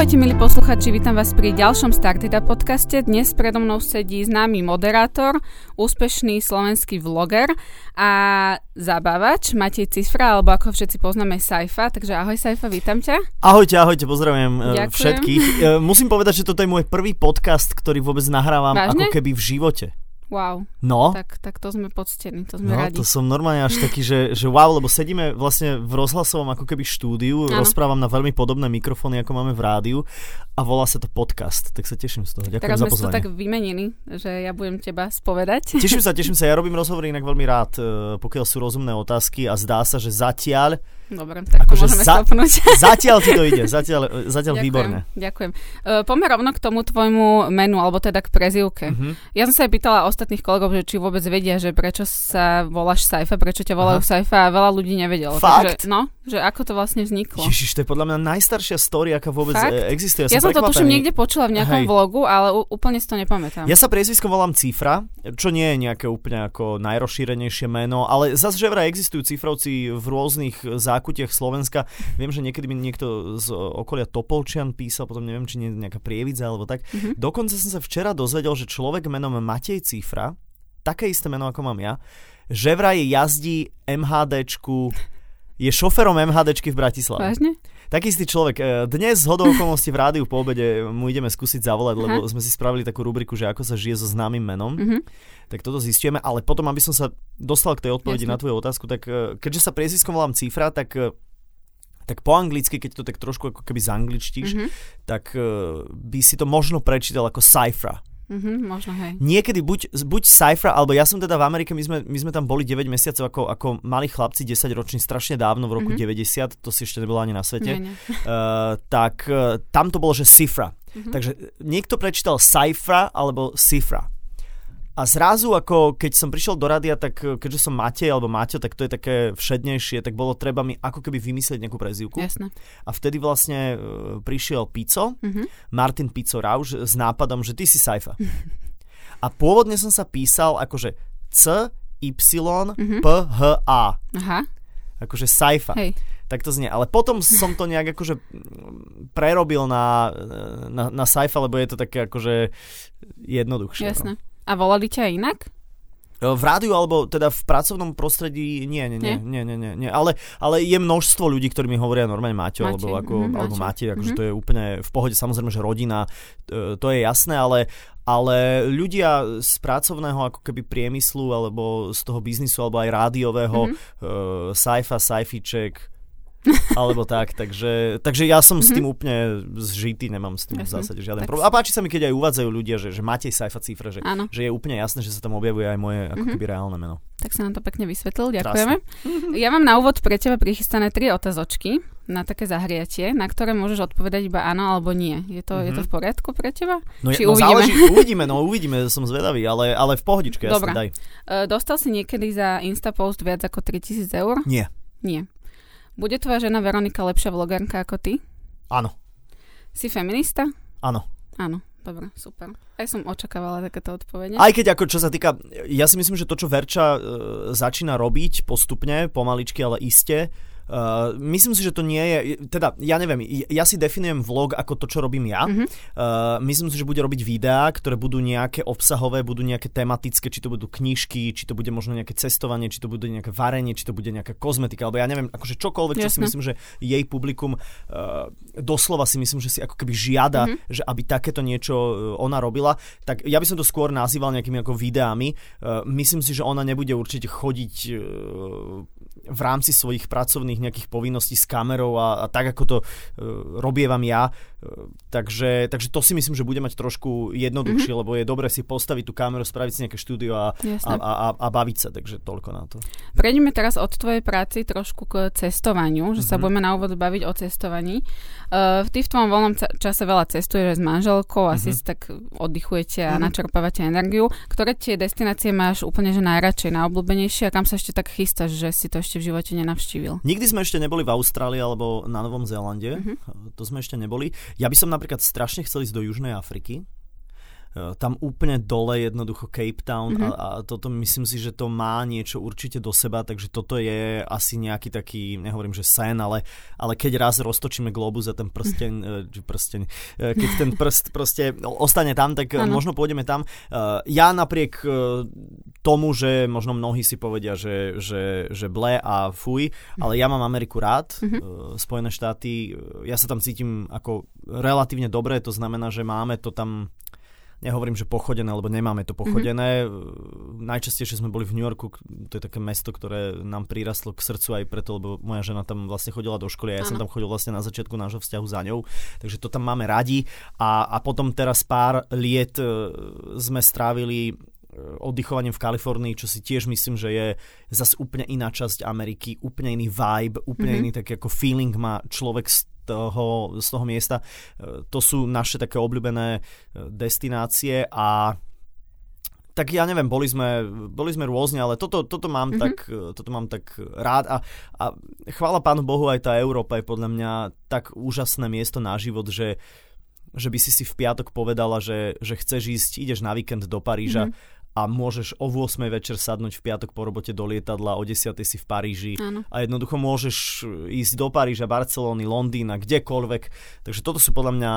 Ahojte milí posluchači, vítam vás pri ďalšom Startida podcaste. Dnes predo mnou sedí známy moderátor, úspešný slovenský vloger a zabávač Matej Cifra, alebo ako všetci poznáme Saifa. Takže ahoj Saifa, vítam ťa. Ahojte, ahojte, pozdravujem e, Ďakujem. všetkých. E, Musím povedať, že toto je môj prvý podcast, ktorý vôbec nahrávam Vážne? ako keby v živote. Wow, No, tak, tak to sme poctení, to sme no radi. to som normálne až taký, že, že wow, lebo sedíme vlastne v rozhlasovom ako keby štúdiu, Áno. rozprávam na veľmi podobné mikrofóny, ako máme v rádiu a volá sa to podcast, tak sa teším z toho. Ďakujem Teraz za sme si to pozvanie. tak vymenili, že ja budem teba spovedať. Teším sa, teším sa, ja robím rozhovory inak veľmi rád, e, pokiaľ sú rozumné otázky a zdá sa, že zatiaľ, Dobre, tak to Akože môžeme za- stopnúť. zatiaľ ti to ide, zatiaľ, zatiaľ Ďakujem, výborne. Ďakujem. Uh, poďme rovno k tomu tvojmu menu, alebo teda k prezivke. Mhm. Ja som sa aj pýtala ostatných kolegov, že či vôbec vedia, že prečo sa voláš Saifa, prečo ťa volajú Aha. Saifa a veľa ľudí nevedelo. Fakt? Takže, no, že ako to vlastne vzniklo. Ježiš, to je podľa mňa najstaršia story, aká vôbec Fakt? e, existuje. ja som to prekvapený. tuším niekde počula v nejakom Hej. vlogu, ale u- úplne si to nepamätám. Ja sa priezviskom volám Cifra, čo nie je nejaké úplne ako najrozšírenejšie meno, ale zase, že vraj existujú cifrovci v rôznych zákutiach Slovenska. Viem, že niekedy mi niekto z okolia Topolčian písal, potom neviem, či nie je nejaká prievidza alebo tak. Mhm. Dokonca som sa včera dozvedel, že človek menom Matej Cifra, také isté meno ako mám ja, že vraj jazdí MHDčku, je šoferom MHDčky v Bratislave. Vážne? Taký istý človek. E, Dnes z hodou okolností v rádiu po obede mu ideme skúsiť zavolať, lebo Aha. sme si spravili takú rubriku, že ako sa žije so známym menom. Mhm. Tak toto zistujeme, ale potom, aby som sa dostal k tej odpovedi Jasne. na tvoju otázku, tak e, keďže sa priezviskom volám Cifra, tak e, tak po anglicky, keď to tak trošku ako keby zangličtíš, Mhm. tak e, by si to možno prečítal ako Cypher. Mhm, možno hej. Niekedy buď, buď Cypher, alebo ja som teda v Amerike, my sme, my sme tam boli 9 mesiacov ako, ako malí chlapci, 10 roční, strašne dávno, v roku Mhm. 90, to si ešte nebolo ani na svete. Nie, nie. Uh, tak uh, tam to bolo, že Cifra. Mhm. Takže niekto prečítal Cypher alebo Cifra. A zrazu, ako keď som prišiel do rádia, tak uh, keďže som Matej alebo Maťo, tak to je také všednejšie, tak bolo treba mi ako keby vymyslieť nejakú prezývku. Jasné. A vtedy vlastne uh, prišiel Pico, Mhm. Martin Pico Rauš s nápadom, že ty si Saifa. A pôvodne som sa písal akože C, Y, Mhm. P, H, A. Aha, Akože Saifa. hej. Tak to znie. Ale potom som to nejak akože mm, prerobil na, na, na sci lebo je to také akože jednoduchšie. Jasné. A volali ťa inak? No. V rádiu alebo teda v pracovnom prostredí nie, nie, nie, nie, nie, nie, nie. Ale, ale je množstvo ľudí, ktorí mi hovoria normálne Matej, alebo, ako, mhm, alebo. Matej, akože Mhm. to je úplne v pohode, samozrejme, že rodina, e, to je jasné, ale, ale ľudia z pracovného ako keby priemyslu, alebo z toho biznisu, alebo aj rádiového, Mhm. uh, sci-fi, sci-fiček, alebo tak, takže, takže ja som s tým úplne zžitý, nemám s tým v Mhm. Jasné. zásade žiaden Tak problém. A páči sa mi, keď aj uvádzajú ľudia, že, že máte sci-fi cifre, že, Áno. že je úplne jasné, že sa tam objavuje aj moje ako Mhm. keby reálne meno. Tak sa nám to pekne vysvetlil, ďakujeme. Ja mám na úvod pre teba prichystané tri otázočky na také zahriatie, na ktoré môžeš odpovedať iba áno alebo nie. Je to, je to v poriadku pre teba? No, Či no uvidíme? záleží, uvidíme, no uvidíme, som zvedavý, ale, ale v pohodičke, Dobre. jasne, daj. Uh, dostal si niekedy za Instapost viac ako 3000 eur? Nie, Nie. Bude tvoja žena Veronika lepšia vlogerka ako ty? áno, Si feminista? áno. Áno. Dobre, super. Aj som očakávala takéto odpovede. Aj keď ako čo sa týka, ja si myslím, že to, čo Verča e, začína robiť postupne, pomaličky, ale iste, Uh, myslím si, že to nie je, teda ja neviem, ja si definujem vlog ako to, čo robím ja. Mhm. Uh, myslím si, že bude robiť videá, ktoré budú nejaké obsahové, budú nejaké tematické, či to budú knižky, či to bude možno nejaké cestovanie, či to bude nejaké varenie, či to bude nejaká kozmetika, alebo ja neviem, akože čokoľvek, čo si myslím, že jej publikum uh, doslova si myslím, že si ako keby žiada, Mhm. že aby takéto niečo uh, ona robila, tak ja by som to skôr nazýval nejakými ako videami. Uh, myslím si, že ona nebude určite chodiť uh, v rámci svojich pracovných nejakých povinností s kamerou a, a tak, ako to uh, robievam ja. Uh, takže, takže to si myslím, že bude mať trošku jednoduchšie, mm-hmm. lebo je dobre si postaviť tú kameru, spraviť si nejaké štúdio a, a, Jasné. a, a, a baviť sa, takže toľko na to. Prejdeme teraz od tvojej práci trošku k cestovaniu, že sa Mhm. budeme na úvod baviť o cestovaní. Uh, ty v tvojom voľnom čase veľa cestuješ s manželkou, asi Mhm. si tak oddychujete a Mhm. načerpávate energiu. Ktoré tie destinácie máš úplne že najradšej, najobľúbenejšie a kam sa ešte tak chystáš, že si to ešte v živote nenavštívil? Nikdy sme ešte neboli v Austrálii alebo na Novom Zélande. Mhm. To sme ešte neboli. Ja by som napríklad strašne chcel ísť do Južnej Afriky. Eh, tam úplne dole jednoducho Cape Town mm-hmm. a, Mhm. a toto myslím si, že to má niečo určite do seba, takže toto je asi nejaký taký, nehovorím, že sen, ale, ale keď raz roztočíme globus a ten prsteň, eh, či prsteň, eh, keď ten prst proste ostane tam, tak ano. možno pôjdeme tam. Eh, Ja napriek eh, tomu, že možno mnohí si povedia, že, že, že ble a fuj, ale ja mám Ameriku rád, Mhm. eh, Spojené štáty, eh, ja sa tam cítim ako relatívne dobre, to znamená, že máme to tam nehovorím, že pochodené, lebo nemáme to pochodené. Mm-hmm. Najčastejšie sme boli v New Yorku, to je také mesto, ktoré nám prirastlo k srdcu aj preto, lebo moja žena tam vlastne chodila do školy a ja Áno. som tam chodil vlastne na začiatku nášho vzťahu za ňou, takže to tam máme radi a, a potom teraz pár liet e, sme strávili e, oddychovaním v Kalifornii, čo si tiež myslím, že je zase úplne iná časť Ameriky, úplne iný vibe, úplne mm-hmm. iný taký ako feeling má človek z toho, z toho miesta. E, To sú naše také obľúbené e, destinácie a tak ja neviem, boli sme, boli sme rôzne, ale toto, toto, mám, mm-hmm. tak, e, toto mám tak rád a, a chvála Pánu Bohu, aj tá Európa je podľa mňa tak úžasné miesto na život, že že by si si v piatok povedala, že, že chceš ísť, ideš na víkend do Paríža mm-hmm. A môžeš o 8 večer sadnúť v piatok po robote do lietadla, o 10 si v Paríži Áno. a jednoducho môžeš ísť do Paríža, Barcelony, Londýna, kdekoľvek. Takže toto sú podľa mňa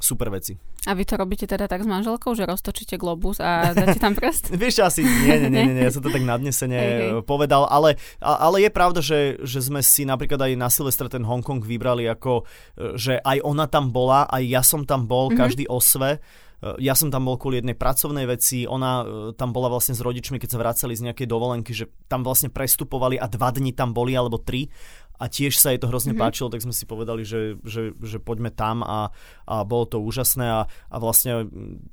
super veci. A vy to robíte teda tak s manželkou, že roztočíte globus a dáte tam prst? Vieš asi nie, nie, nie, nie, nie, ja som to tak nadnesene povedal, ale, ale je pravda, že, že sme si napríklad aj na Silvestre ten Hongkong vybrali ako, e, že aj ona tam bola, aj ja som tam bol, Mhm. mm-hmm. každý o sve. E, Ja som tam bol kvôli jednej pracovnej veci, ona e, tam bola vlastne s rodičmi, keď sa vracali z nejakej dovolenky, že tam vlastne prestupovali a dva dni tam boli, alebo tri a tiež sa jej to hrozne mm-hmm. páčilo, tak sme si povedali, že, že, že poďme tam a, a bolo to úžasné a, a vlastne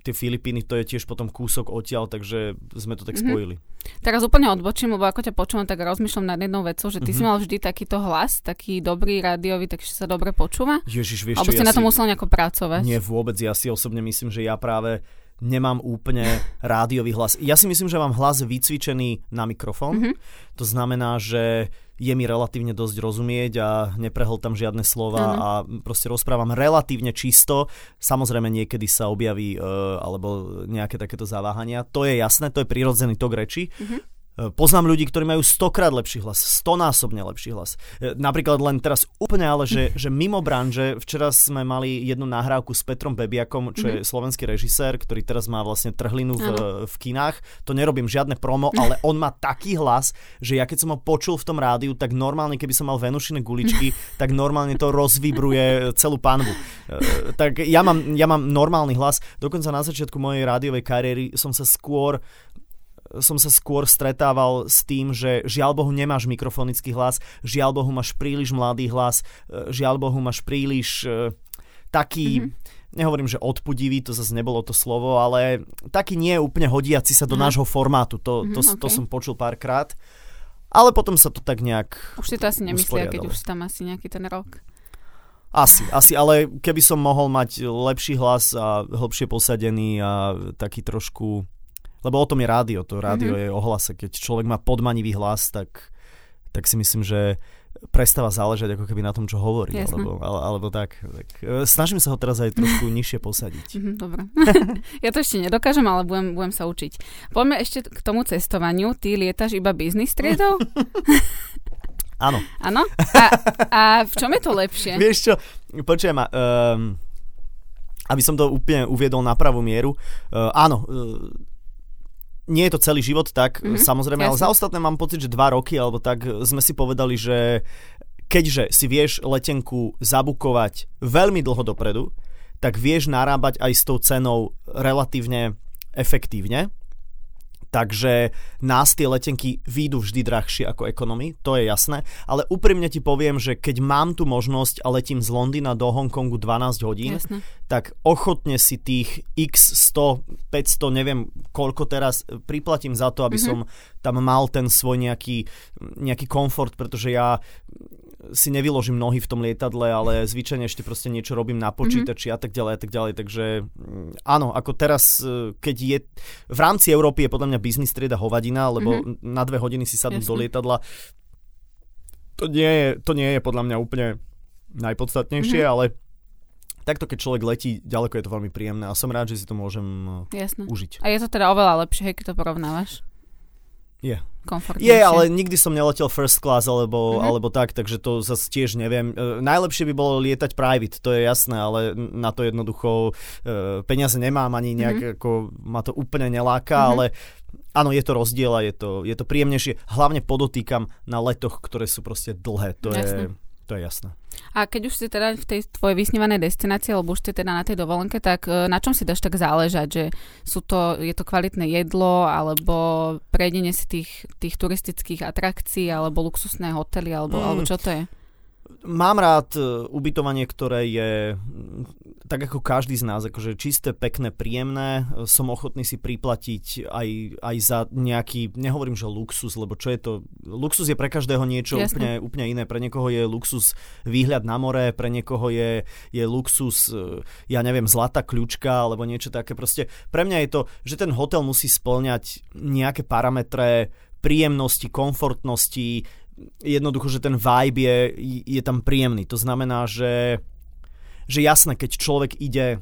tie Filipíny to je tiež potom kúsok odtiaľ, takže sme to tak mm-hmm. spojili. Teraz úplne odbočím, lebo ako ťa počúvam, tak rozmýšľam nad jednou vecou, že ty Mhm. si mal vždy takýto hlas, taký dobrý rádiový, takže sa dobre počúva? Ježiš, vieš Alebo čo, ste ja na to si... musel nejako pracovať? Nie vôbec, ja si osobne myslím, že ja práve nemám úplne rádiový hlas. Ja si myslím, že mám hlas vycvičený na mikrofón. Mhm. To znamená, že je mi relatívne dosť rozumieť a neprehltam žiadne slova Áno. a proste rozprávam relatívne čisto. Samozrejme niekedy sa objaví uh, alebo nejaké takéto zaváhania. To je jasné, to je prirodzený tok reči. Mhm. Poznám ľudí, ktorí majú stokrát lepší hlas, stonásobne lepší hlas. E, Napríklad len teraz úplne, ale že, že mimo branže, včera sme mali jednu nahrávku s Petrom Bebiakom, čo je slovenský režisér, ktorý teraz má vlastne trhlinu v, v kinách. To nerobím žiadne promo, ale on má taký hlas, že ja keď som ho počul v tom rádiu, tak normálne, keby som mal venušine guličky, tak normálne to rozvibruje celú panvu. E, Tak ja mám, ja mám normálny hlas. Dokonca na začiatku mojej rádiovej kariéry som sa skôr som sa skôr stretával s tým, že žiaľ Bohu nemáš mikrofonický hlas, žiaľ Bohu máš príliš mladý hlas, e, žiaľ Bohu máš príliš e, taký, mm-hmm. nehovorím, že odpudivý, to zase nebolo to slovo, ale taký nie je úplne hodiaci sa do Aha. nášho formátu, to, to, Mhm, to som počul párkrát. Ale potom sa to tak nejak Už si to asi nemyslia, keď už tam asi nejaký ten rok. Asi, asi, ale keby som mohol mať lepší hlas a hlbšie posadený a taký trošku... Lebo o tom je rádio, to rádio mm-hmm. je o hlase. Keď človek má podmanivý hlas, tak, tak si myslím, že prestáva záležať ako keby na tom, čo hovorí. Jasné. Alebo, ale, alebo tak, tak. e, Snažím sa ho teraz aj trošku nižšie posadiť. Mhm, Dobre. ja to ešte nedokážem, ale budem, budem sa učiť. Poďme ešte k tomu cestovaniu. Ty lietaš iba business triedou? Áno. Áno? A, a v čom je to lepšie? Vieš čo, počujem ma, um, aby som to úplne uviedol na pravú mieru. Uh, áno, uh, nie je to celý život, tak Mhm, mm-hmm, samozrejme, ale jasne. za ostatné mám pocit, že dva roky, alebo tak sme si povedali, že keďže si vieš letenku zabukovať veľmi dlho dopredu, tak vieš narábať aj s tou cenou relatívne efektívne. Takže nás tie letenky výjdu vždy drahšie ako ekonomy, to je jasné, ale úprimne ti poviem, že keď mám tu možnosť a letím z Londýna do Hongkongu 12 hodín, Jasné. tak ochotne si tých x 100, 500, neviem koľko teraz e, priplatím za to, aby Mhm. som tam mal ten svoj nejaký, nejaký komfort, pretože ja si nevyložím nohy v tom lietadle, ale zvyčajne ešte proste niečo robím na počítači a tak ďalej a tak ďalej, takže mm, áno, ako teraz, e, keď je v rámci Európy je podľa mňa biznis trieda hovadina, lebo Mhm. na dve hodiny si sadnúť do Jasne. lietadla to nie je, to nie je podľa mňa úplne najpodstatnejšie, Mhm. ale takto keď človek letí ďaleko, je to veľmi príjemné a som rád, že si to môžem eh, Jasné. užiť. A je to teda oveľa lepšie, keď to porovnávaš? Je. Je, ale nikdy som neletel first class alebo, Mhm. alebo tak, takže to zase tiež neviem. E, najlepšie by bolo lietať private, to je jasné, ale na to jednoducho e, peniaze nemám ani nejak, Mhm. ako ma to úplne neláka, Mhm. ale áno, je to rozdiel a je to, je to príjemnejšie. Hlavne podotýkam na letoch, ktoré sú proste dlhé, to Jasné. je, to je jasné. A keď už si teda v tej tvojej vysnívanej destinácii, alebo už ste teda na tej dovolenke, tak e, na čom si dáš tak záležať? Že sú to, je to kvalitné jedlo, alebo prejdenie si tých, tých turistických atrakcií, alebo luxusné hotely, alebo, Mm. alebo čo to je? Mám rád e, ubytovanie, ktoré je mm, tak ako každý z nás, akože čisté, pekné, príjemné. E, Som ochotný si priplatiť aj, aj za nejaký, nehovorím, že luxus, lebo čo je to? Luxus je pre každého niečo úplne, Jasné. úplne iné. Pre niekoho je luxus výhľad na more, pre niekoho je, je luxus, e, ja neviem, zlatá kľúčka alebo niečo také. Proste pre mňa je to, že ten hotel musí splňať nejaké parametre príjemnosti, komfortnosti, jednoducho, že ten vibe je, je tam príjemný. To znamená, že, že jasné, keď človek ide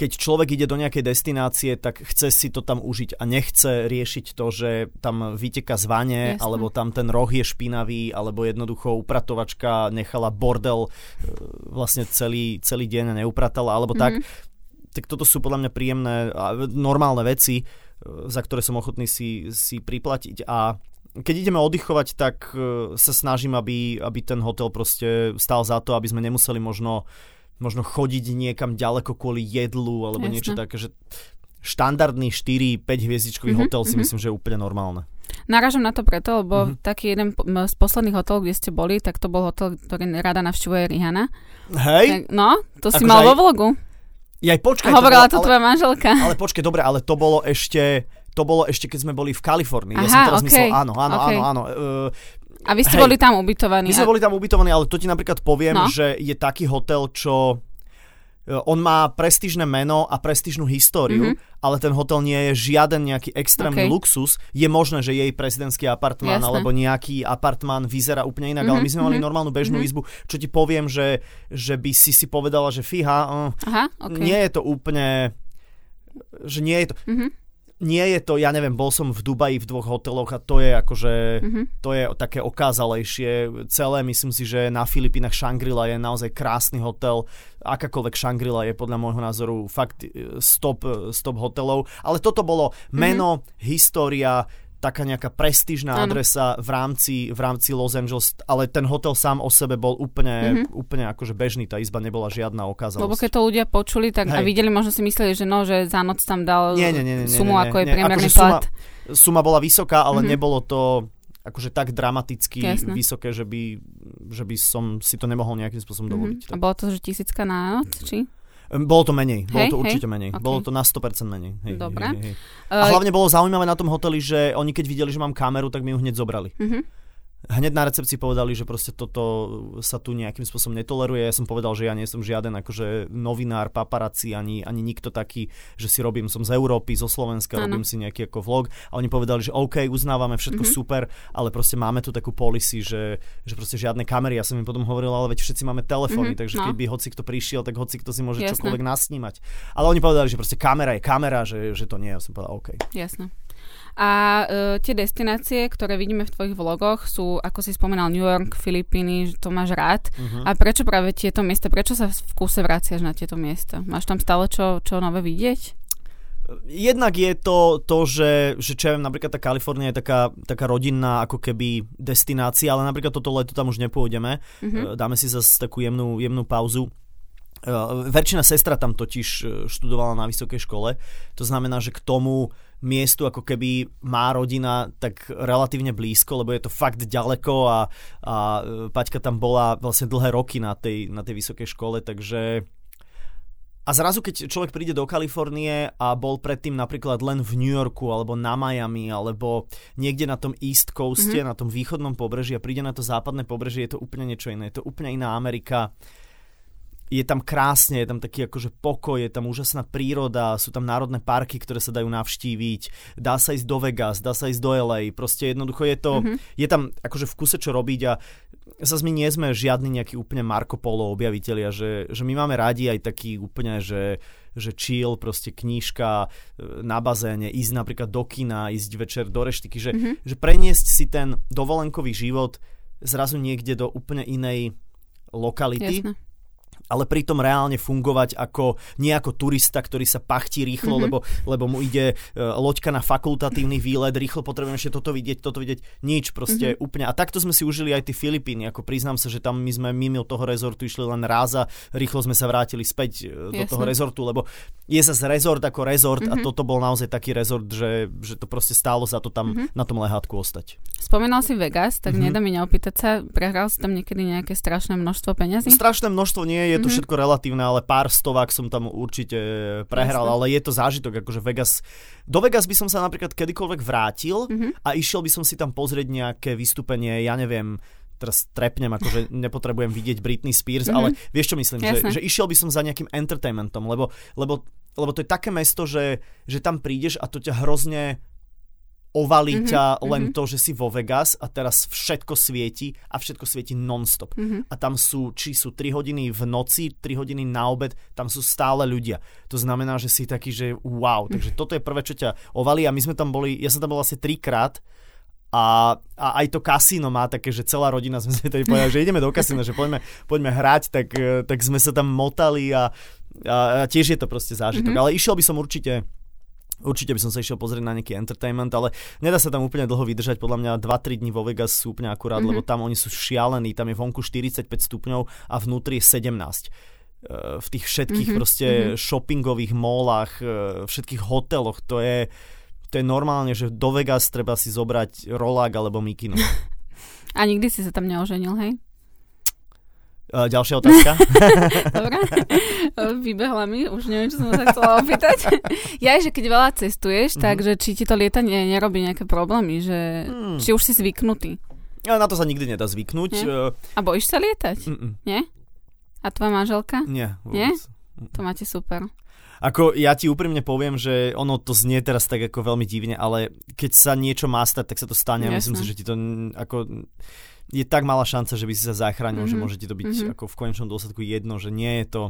keď človek ide do nejakej destinácie, tak chce si to tam užiť a nechce riešiť to, že tam vyteka z vane, Jasné. alebo tam ten roh je špinavý, alebo jednoducho upratovačka nechala bordel e, vlastne celý, celý deň neupratala, alebo Mhm. tak. Tak toto sú podľa mňa príjemné a normálne veci, e, za ktoré som ochotný si, si priplatiť a keď ideme oddychovať, tak e, sa snažím, aby, aby ten hotel proste stál za to, aby sme nemuseli možno, možno chodiť niekam ďaleko kvôli jedlu alebo Jasné. niečo také, že štandardný 4-5 hviezdičkový Mhm, hotel si mhm. myslím, že je úplne normálne. Narážam na to preto, lebo Mhm. taký jeden z posledných hotelov, kde ste boli, tak to bol hotel, ktorý rada navštevuje Rihanna. Hej, Tak, no, to si Akože mal aj- vo vlogu. ja aj počkaj, hovorila to to bolo, ale, tvoja manželka. ale počkaj, dobre, ale to bolo ešte to bolo ešte, keď sme boli v Kalifornii. ja Aha, som teraz okej, myslel, áno, áno, okej. áno, áno. Uh, A vy ste hej. boli tam ubytovaní. My sme a- boli tam ubytovaní, ale to ti napríklad poviem, No. že je taký hotel, čo e, on má prestížne meno a prestížnu históriu, Mhm. ale ten hotel nie je žiaden nejaký extrémny Okej. luxus. Je možné, že jej prezidentský apartmán Jasné. alebo nejaký apartmán vyzerá úplne inak, ale Mhm, my sme mali mhm, normálnu bežnú mhm. izbu, čo ti poviem, že, že by si si povedala, že fíha, uh, Aha, ok. nie je to úplne že nie je to, Mhm, nie je to, ja neviem, bol som v Dubaji v dvoch hoteloch a to je akože, mhm. to je také okázalejšie. Celé, myslím si, že na Filipínach Shangri-La je naozaj krásny hotel, akákoľvek Shangri-La je podľa môjho názoru fakt e, stop, e, stop hotelov, ale toto bolo meno, história, taká nejaká prestížna Áno. adresa v rámci, v rámci Los Angeles, ale ten hotel sám o sebe bol úplne, Mhm. úplne akože bežný, tá izba nebola žiadna okázalosť. Lebo keď to ľudia počuli tak a Hej. videli, možno si mysleli, že no, že za noc tam dal Nie, nie, nie, nie, nie, sumu, nie, ako je nie. priemerný Akože suma- plat. suma bola vysoká, ale Mhm. mm-hmm. nebolo to akože tak dramaticky Jasné. vysoké, že by, že by som si to nemohol nejakým spôsobom dovoliť. Mhm. A bolo to, že tisícka na noc, či? Ehm, Bolo to menej, bolo Hej, to hej, určite menej. ok. Bolo to na 100% menej. Hej, Dobre. Hej, hej, hej. A hlavne bolo zaujímavé na tom hoteli, že oni keď videli, že mám kameru, tak mi ju hneď zobrali. uh-huh. Hneď na recepcii povedali, že proste toto sa tu nejakým spôsobom netoleruje. Ja som povedal, že ja nie som žiaden akože novinár, paparazzi, ani, ani nikto taký, že si robím, som z Európy, zo Slovenska, Áno. robím si nejaký ako vlog. A oni povedali, že OK, uznávame všetko Mhm. super, ale proste máme tu takú policy, že, že proste žiadne kamery. Ja som im potom hovoril, ale veď všetci máme telefóny, Mhm, takže no. keď by hoci kto prišiel, tak hoci kto si môže Jasné. čokoľvek nasnímať. Ale oni povedali, že proste kamera je kamera, že, že to nie. Ja som povedal OK. Jasné. A uh, tie destinácie, ktoré vidíme v tvojich vlogoch, sú, ako si spomínal, New York, Filipíny, to máš rád. Mhm. A prečo práve tieto miesta? Prečo sa v kuse vraciaš na tieto miesta? Máš tam stále čo, čo nové vidieť? Jednak je to to, že, že čo ja viem, napríklad tá Kalifornia je taká, taká rodinná ako keby destinácia, ale napríklad toto leto tam už nepôjdeme. Mhm. E, Dáme si zase takú jemnú, jemnú pauzu. Uh, Verčina sestra tam totiž e, študovala na vysokej škole. To znamená, že k tomu miestu ako keby má rodina tak relatívne blízko, lebo je to fakt ďaleko a, a e, Paťka tam bola vlastne dlhé roky na tej, na tej vysokej škole, takže a zrazu, keď človek príde do Kalifornie a bol predtým napríklad len v New Yorku alebo na Miami alebo niekde na tom East Coaste, Mhm. mm-hmm. na tom východnom pobreží a príde na to západné pobrežie, je to úplne niečo iné. Je to úplne iná Amerika. Je tam krásne, je tam taký akože pokoj, je tam úžasná príroda, sú tam národné parky, ktoré sa dajú navštíviť, dá sa ísť do Vegas, dá sa ísť do LA, proste jednoducho je to, mm-hmm. je tam akože v kuse čo robiť a zase my nie sme žiadni nejaký úplne Marco Polo objavitelia, že, že my máme radi aj taký úplne, že že chill, proste knížka e, na bazéne, ísť napríklad do kina, ísť večer do reštiky, že, mm-hmm. že preniesť si ten dovolenkový život zrazu niekde do úplne inej lokality. Jasne ale pritom reálne fungovať ako nie ako turista, ktorý sa pachtí rýchlo, mm-hmm. lebo, lebo mu ide uh, loďka na fakultatívny výlet, rýchlo potrebujem ešte toto vidieť, toto vidieť, nič proste mm-hmm. úplne. A takto sme si užili aj tie Filipíny, ako priznám sa, že tam my sme mimo toho rezortu išli len raz a rýchlo sme sa vrátili späť uh, do toho rezortu, lebo je zase rezort ako rezort mm-hmm. a mhm. toto bol naozaj taký rezort, že, že to proste stálo za to tam mm-hmm. na tom lehátku ostať. Spomínal si Vegas, tak mm-hmm. nedá mi neopýtať sa, prehral si tam niekedy nejaké strašné množstvo peňazí? Strašné množstvo nie, je to mm-hmm. všetko relatívne, ale pár stovák som tam určite prehral, Jasne. ale je to zážitok, akože Vegas. Do Vegas by som sa napríklad kedykoľvek vrátil mm-hmm. a išiel by som si tam pozrieť nejaké vystúpenie, ja neviem, teraz trepnem, akože nepotrebujem vidieť Britney Spears, mm-hmm. ale vieš čo myslím, že, že išiel by som za nejakým entertainmentom, lebo, lebo, lebo to je také mesto, že, že tam prídeš a to ťa hrozne ovalí mm-hmm, ťa len mm-hmm. to, že si vo Vegas a teraz všetko svieti a všetko svieti non-stop. Mm-hmm. A tam sú, či sú 3 hodiny v noci, 3 hodiny na obed, tam sú stále ľudia. To znamená, že si taký, že wow. Mhm. Takže toto je prvé, čo ťa ovalí a my sme tam boli, ja som tam bol asi trikrát a, a aj to kasíno má také, že celá rodina sme si tady povedali, že ideme do kasína, že poďme, poďme hrať, tak, tak sme sa tam motali a, a, a tiež je to proste zážitok. Mm-hmm. Ale išiel by som určite Určite by som sa išiel pozrieť na nejaký entertainment, ale nedá sa tam úplne dlho vydržať. Podľa mňa 2-3 dní vo Vegas sú úplne akurát, mm-hmm. lebo tam oni sú šialení, tam je vonku 45 stupňov a vnútri je 17 e, v tých všetkých mm-hmm. proste mm-hmm. shoppingových mólach, e, všetkých hoteloch, to je, to je normálne, že do Vegas treba si zobrať rolák alebo mikinu. A nikdy si sa tam neoženil, hej? Uh, ďalšia otázka. Dobre. Vybehla mi, už neviem, čo som sa chcela opýtať. ja, že keď veľa cestuješ, mm-hmm. takže či ti to lietanie nerobí nejaké problémy, že mm. či už si zvyknutý. Ja, na to sa nikdy nedá zvyknúť. Nie? A bojíš sa lietať? Mm-mm. Nie? A tvoja manželka? Nie. Vôbec. Nie? To máte super. Ako ja ti úprimne poviem, že ono to znie teraz tak ako veľmi divne, ale keď sa niečo má stať, tak sa to stane a myslím si, že ti to ako je tak malá šanca, že by si sa zachránil, mm-hmm. že mhm. môže ti to byť mm-hmm. ako v konečnom dôsledku jedno, že nie je to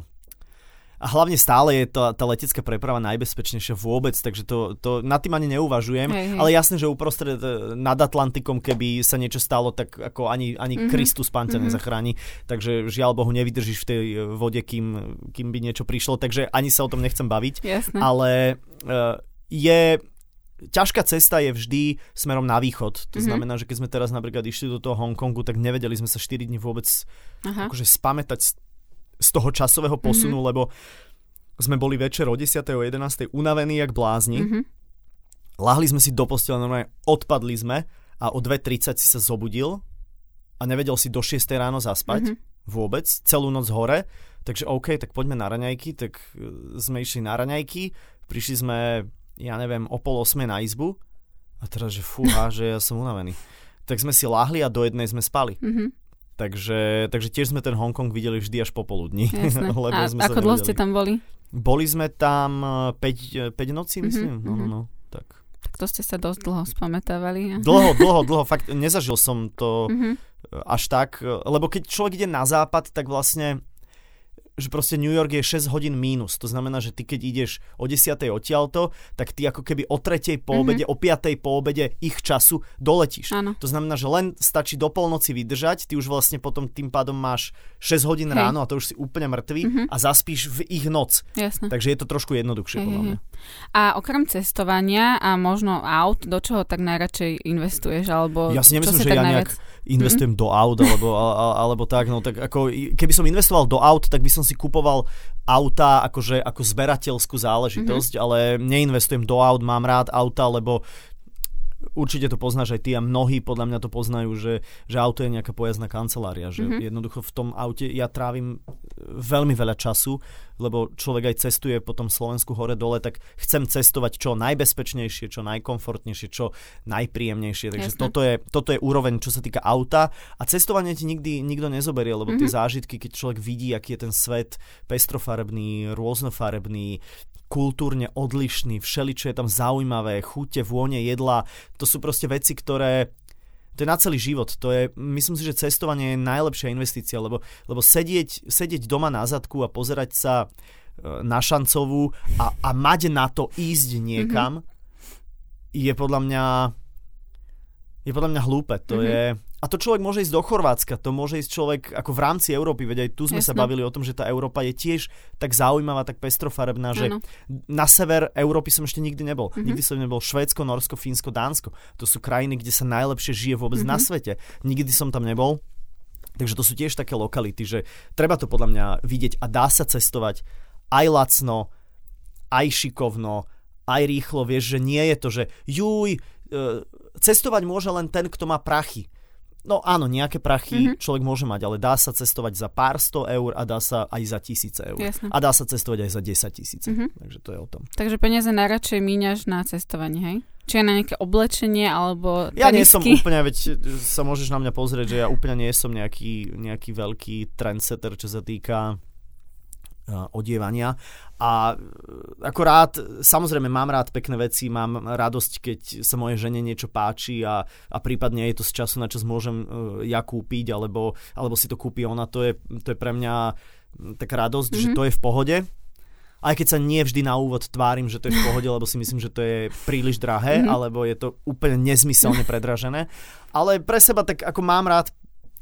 a hlavne stále je to, tá letecká preprava najbezpečnejšia vôbec, takže to, to nad tým ani neuvažujem, hej, hej. ale jasné, že uprostred e, nad Atlantikom, keby sa niečo stalo, tak ako ani, ani mm-hmm. Kristus pán ťa mm-hmm. nezachráni, takže žiaľ Bohu nevydržíš v tej e, vode, kým, kým by niečo prišlo, takže ani sa o tom nechcem baviť, jasné. ale uh, je ťažká cesta je vždy smerom na východ. To mm-hmm. znamená, že keď sme teraz napríklad išli do toho Hongkongu, tak nevedeli sme sa 4 dní vôbec Aha. akože spamätať z, z toho časového posunu, mm-hmm. lebo sme boli večer o 10. o 11. unavení jak blázni. Mm-hmm. Lahli sme si do postele, normálne odpadli sme a o 2.30 si sa zobudil a nevedel si do 6. ráno zaspať mm-hmm. vôbec, celú noc hore. Takže OK, tak poďme na raňajky, tak e, sme išli na raňajky, prišli sme ja neviem, o pol osme na izbu a teraz, že fúha, že ja som unavený. Tak sme si láhli a do jednej sme spali. Mm-hmm. Takže, takže tiež sme ten Hongkong videli vždy až popoludní. lebo a sme ako dlho ste tam boli? Boli sme tam 5, 5 nocí, myslím. Mm-hmm. No, no, no. Tak. tak to ste sa dosť dlho spamätávali. Dlho, dlho, dlho. Fakt nezažil som to mm-hmm. až tak. Lebo keď človek ide na západ, tak vlastne že proste New York je 6 hodín mínus. To znamená, že ty keď ideš o 10. odtiaľto, tak ty ako keby o 3. po mhm. obede, mm-hmm. o 5. po obede ich času doletíš. Áno. To znamená, že len stačí do polnoci vydržať, ty už vlastne potom tým pádom máš 6 hodín Hej. ráno a to už si úplne mŕtvý mm-hmm. a zaspíš v ich noc. Jasne. Takže je to trošku jednoduchšie podľa mňa. A okrem cestovania a možno aut, do čoho tak najradšej investuješ? Alebo ja si nemyslím, že ja nejak investujem mm-hmm. do aut alebo, alebo tak. No tak ako, keby som investoval do aut, tak by som si kupoval auta akože, ako zberateľskú záležitosť, mm-hmm. ale neinvestujem do aut, mám rád auta, lebo určite to poznáš aj ty a mnohí podľa mňa to poznajú, že, že auto je nejaká pojazdná kancelária, že mm-hmm. jednoducho v tom aute ja trávim veľmi veľa času, lebo človek aj cestuje po tom Slovensku hore-dole, tak chcem cestovať čo najbezpečnejšie, čo najkomfortnejšie, čo najpríjemnejšie. Takže toto je, toto je úroveň, čo sa týka auta a cestovanie ti nikdy nikto nezoberie, lebo mm-hmm. tie mhm. zážitky, keď človek vidí, aký je ten svet pestrofarebný, rôznofarebný, kultúrne odlišný, všeličo je tam zaujímavé, chute, vône, jedla, to sú proste veci, ktoré to je na celý život. To je, myslím si, že cestovanie je najlepšia investícia, lebo, lebo sedieť, sedieť doma na zadku a pozerať sa e, na šancovú a, a mať na to ísť niekam mm-hmm. je podľa mňa je podľa mňa hlúpe. To mm-hmm. je, a to človek môže ísť do Chorvátska, to môže ísť človek ako v rámci Európy, veď aj tu sme Jasne. sa bavili o tom, že tá Európa je tiež tak zaujímavá, tak pestrofarebná, že ano. na sever Európy som ešte nikdy nebol. Mm-hmm. Nikdy som nebol Švédsko, Norsko, Fínsko, Dánsko. To sú krajiny, kde sa najlepšie žije vôbec mm-hmm. na svete. Nikdy som tam nebol. Takže to sú tiež také lokality, že treba to podľa mňa vidieť a dá sa cestovať aj lacno, aj šikovno, aj rýchlo, vieš, že nie je to, že juj, e, cestovať môže len ten, kto má prachy No áno, nejaké prachy mm-hmm. človek môže mať, ale dá sa cestovať za pár sto eur a dá sa aj za tisíce eur. Jasne. A dá sa cestovať aj za 10 tisíce. Mm-hmm. Takže to je o tom. Takže peniaze najradšej míňaš na cestovanie, hej? Či aj na nejaké oblečenie, alebo Ja nie som úplne, veď sa môžeš na mňa pozrieť, že ja úplne nie som nejaký, nejaký veľký trendsetter, čo sa týka odievania. A e, ako rád, samozrejme mám rád pekné veci, mám radosť, keď sa mojej žene niečo páči a, a prípadne je to z času na čas môžem uh, ja kúpiť, alebo, alebo si to kúpi ona. To je, to je pre mňa taká radosť, mm-hmm. že mhm. to je v pohode. Aj keď sa nie vždy na úvod tvárim, že to je v pohode, lebo si myslím, že to je príliš drahé, mm-hmm. alebo je to úplne nezmyselne predražené. Ale pre seba tak ako mám rád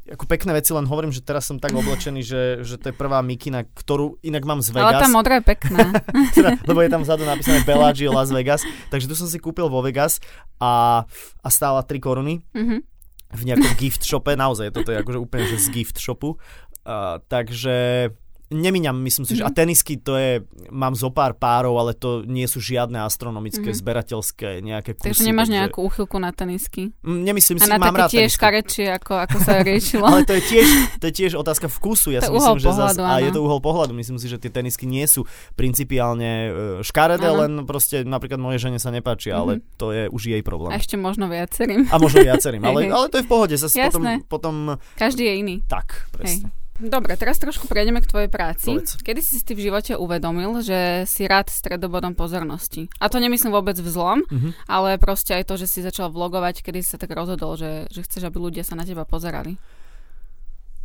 ako pekné veci, len hovorím, že teraz som tak oblečený, že, že to je prvá mikina, ktorú inak mám z Vegas. Ale tá modrá je pekná. teda, lebo je tam vzadu napísané Bellagio Las Vegas, takže tu som si kúpil vo Vegas a, a stála 3 koruny. Mm-hmm. V nejakom gift shope, naozaj toto je akože úplne že z gift shopu. Uh, takže Nemíňam, myslím si, mm-hmm. že a mhm. tenisky to je, mám zo pár párov, ale to nie sú žiadne astronomické, mm-hmm. zberateľské nejaké kusy. Takže nemáš takže... nejakú úchylku na tenisky? Mm, nemyslím a si, mám rád tiež karečie, ako, ako sa riešilo. ale to je, tiež, to je tiež otázka vkusu. Ja to si myslím, že pohľadu, zas, a je to uhol pohľadu. Myslím si, že tie tenisky nie sú principiálne e, škaredé, len proste napríklad moje žene sa nepáčia, mm-hmm. ale mhm. to je už jej problém. A ešte možno viacerým. A možno viacerým, ale, ale to je v pohode. Zas potom, potom... Každý je iný. Tak, presne. Hej. Dobre, teraz trošku prejdeme k tvojej práci. Povedz. Kedy si si v živote uvedomil, že si rád stredobodom pozornosti? A to nemyslím vôbec v zlom, uh-huh. ale proste aj to, že si začal vlogovať, kedy si sa tak rozhodol, že, že chceš, aby ľudia sa na teba pozerali.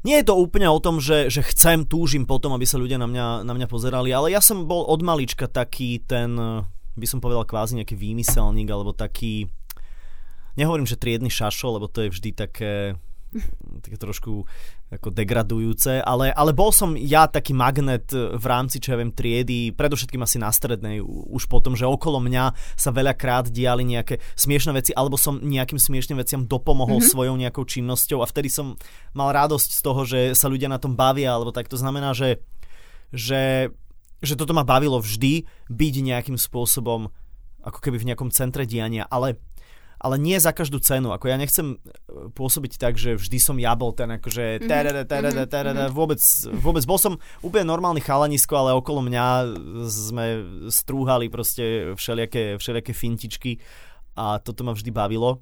Nie je to úplne o tom, že, že chcem, túžim potom, aby sa ľudia na mňa, na mňa pozerali, ale ja som bol od malička taký ten, by som povedal kvázi nejaký výmyselník, alebo taký, nehovorím, že triedny šašo, lebo to je vždy také také trošku ako degradujúce, ale, ale bol som ja taký magnet v rámci, čo ja viem, triedy, predovšetkým asi na strednej, už potom, že okolo mňa sa veľakrát diali nejaké smiešne veci, alebo som nejakým smiešným veciam dopomohol mm-hmm. svojou nejakou činnosťou a vtedy som mal radosť z toho, že sa ľudia na tom bavia, alebo tak to znamená, že, že, že toto ma bavilo vždy byť nejakým spôsobom ako keby v nejakom centre diania, ale ale nie za každú cenu. Ako ja nechcem e, pôsobiť tak, že vždy som ja bol ten akože mhm. mhm. vôbec, vôbec bol som úplne normálny chalanisko, ale okolo mňa sme strúhali proste všelijaké, všelijaké fintičky a toto ma vždy bavilo.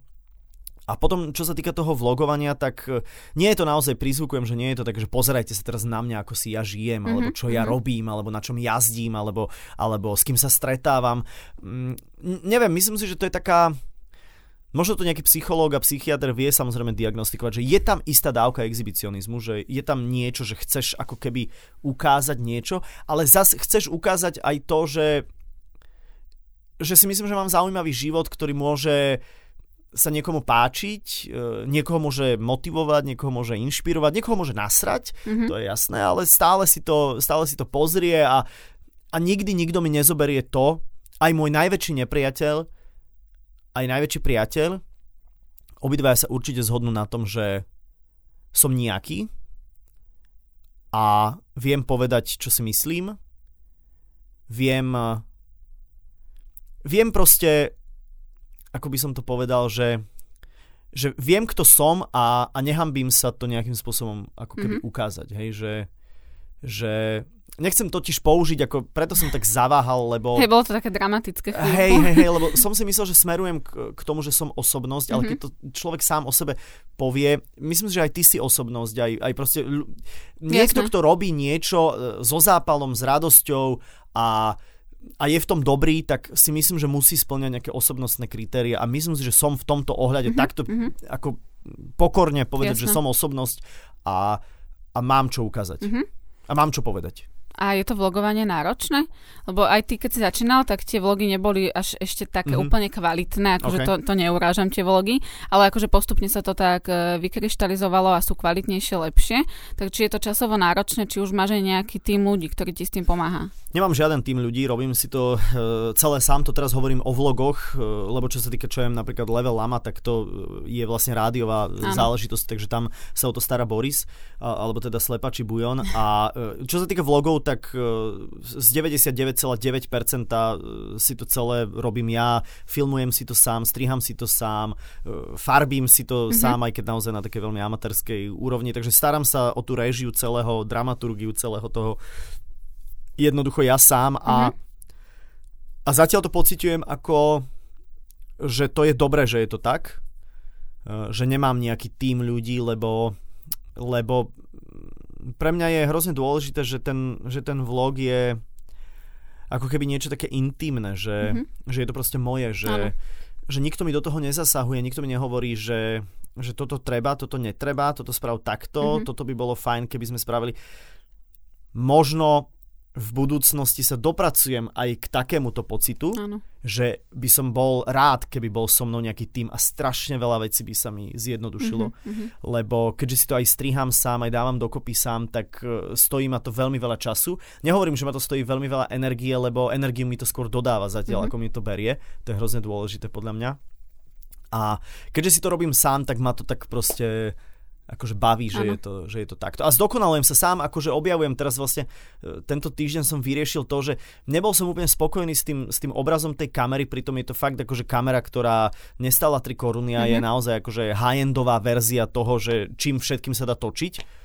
A potom, čo sa týka toho vlogovania, tak e, nie je to naozaj, prizvukujem, že nie je to tak, že pozerajte sa teraz na mňa, ako si ja žijem, alebo čo ja robím, alebo na čom jazdím, alebo, alebo s kým sa stretávam. Mm, neviem, myslím si, že to je taká Možno to nejaký psychológ a psychiatr vie samozrejme diagnostikovať, že je tam istá dávka exhibicionizmu, že je tam niečo, že chceš ako keby ukázať niečo, ale zase chceš ukázať aj to, že, že si myslím, že mám zaujímavý život, ktorý môže sa niekomu páčiť, e, niekoho môže motivovať, niekoho môže inšpirovať, niekoho môže nasrať, mm-hmm. to je jasné, ale stále si to, stále si to pozrie a, a nikdy nikto mi nezoberie to, aj môj najväčší nepriateľ, aj najväčší priateľ, obidvaja sa určite zhodnú na tom, že som nejaký a viem povedať, čo si myslím. Viem viem proste ako by som to povedal, že že viem, kto som a, a nehambím sa to nejakým spôsobom ako keby mm-hmm. ukázať, hej, že, že nechcem totiž použiť, ako preto som tak zaváhal, lebo... Hej, bolo to také dramatické chvíľku. Hej, hej, hej, lebo som si myslel, že smerujem k, k tomu, že som osobnosť, ale mm-hmm. keď to človek sám o sebe povie, myslím že aj ty si osobnosť, aj, aj proste niekto, Jasne. kto robí niečo e, so zápalom, s radosťou a a je v tom dobrý, tak si myslím, že musí splňať nejaké osobnostné kritéria a myslím si, že som v tomto ohľade mm-hmm, takto mm-hmm. ako pokorne povedať, Jasne. že som osobnosť a, a mám čo ukázať. Mm-hmm. A mám čo povedať. A je to vlogovanie náročné? Lebo aj ty, keď si začínal, tak tie vlogy neboli až ešte také mm-hmm. úplne kvalitné, akože okay. to, to neurážam tie vlogy, ale akože postupne sa to tak e, vykryštalizovalo a sú kvalitnejšie, lepšie. Tak či je to časovo náročné, či už máš aj nejaký tým ľudí, ktorý ti s tým pomáha? Nemám žiaden tým ľudí, robím si to e, celé sám, to teraz hovorím o vlogoch, e, lebo čo sa týka čo je napríklad Level Lama, tak to je vlastne rádiová ano. záležitosť, takže tam sa o to stará Boris, alebo teda Slepači Bujon. A čo sa týka vlogov, tak z 99,9% si to celé robím ja, filmujem si to sám, striham si to sám, farbím si to mm-hmm. sám, aj keď naozaj na také veľmi amatérskej úrovni, takže starám sa o tú režiu celého, dramaturgiu celého toho jednoducho ja sám a, mm-hmm. a zatiaľ to pociťujem ako, že to je dobré, že je to tak, e, že nemám nejaký tým ľudí, lebo, lebo pre mňa je hrozne dôležité, že ten, že ten vlog je ako keby niečo také intimné, že, mm-hmm. že je to proste moje, že, že nikto mi do toho nezasahuje, nikto mi nehovorí, že, že toto treba, toto netreba, toto sprav takto, mm-hmm. toto by bolo fajn, keby sme spravili. Možno v budúcnosti sa dopracujem aj k takémuto pocitu, ano. že by som bol rád, keby bol so mnou nejaký tým a strašne veľa vecí by sa mi zjednodušilo, mm-hmm. lebo keďže si to aj striham sám, aj dávam dokopy sám, tak e, stojí ma to veľmi veľa času. Nehovorím, že ma to stojí veľmi veľa energie, lebo energiu mi to skôr dodáva zatiaľ, mm-hmm. ako mi to berie. To je hrozne dôležité podľa mňa. A keďže si to robím sám, tak ma to tak proste akože baví, že je, to, že je to takto. A zdokonalujem sa sám, akože objavujem teraz vlastne, e, tento týždeň som vyriešil to, že nebol som úplne spokojný s tým, s tým obrazom tej kamery, pritom je to fakt akože kamera, ktorá nestala 3 koruny a mm-hmm. je mhm. naozaj akože high-endová verzia toho, že čím všetkým sa dá točiť.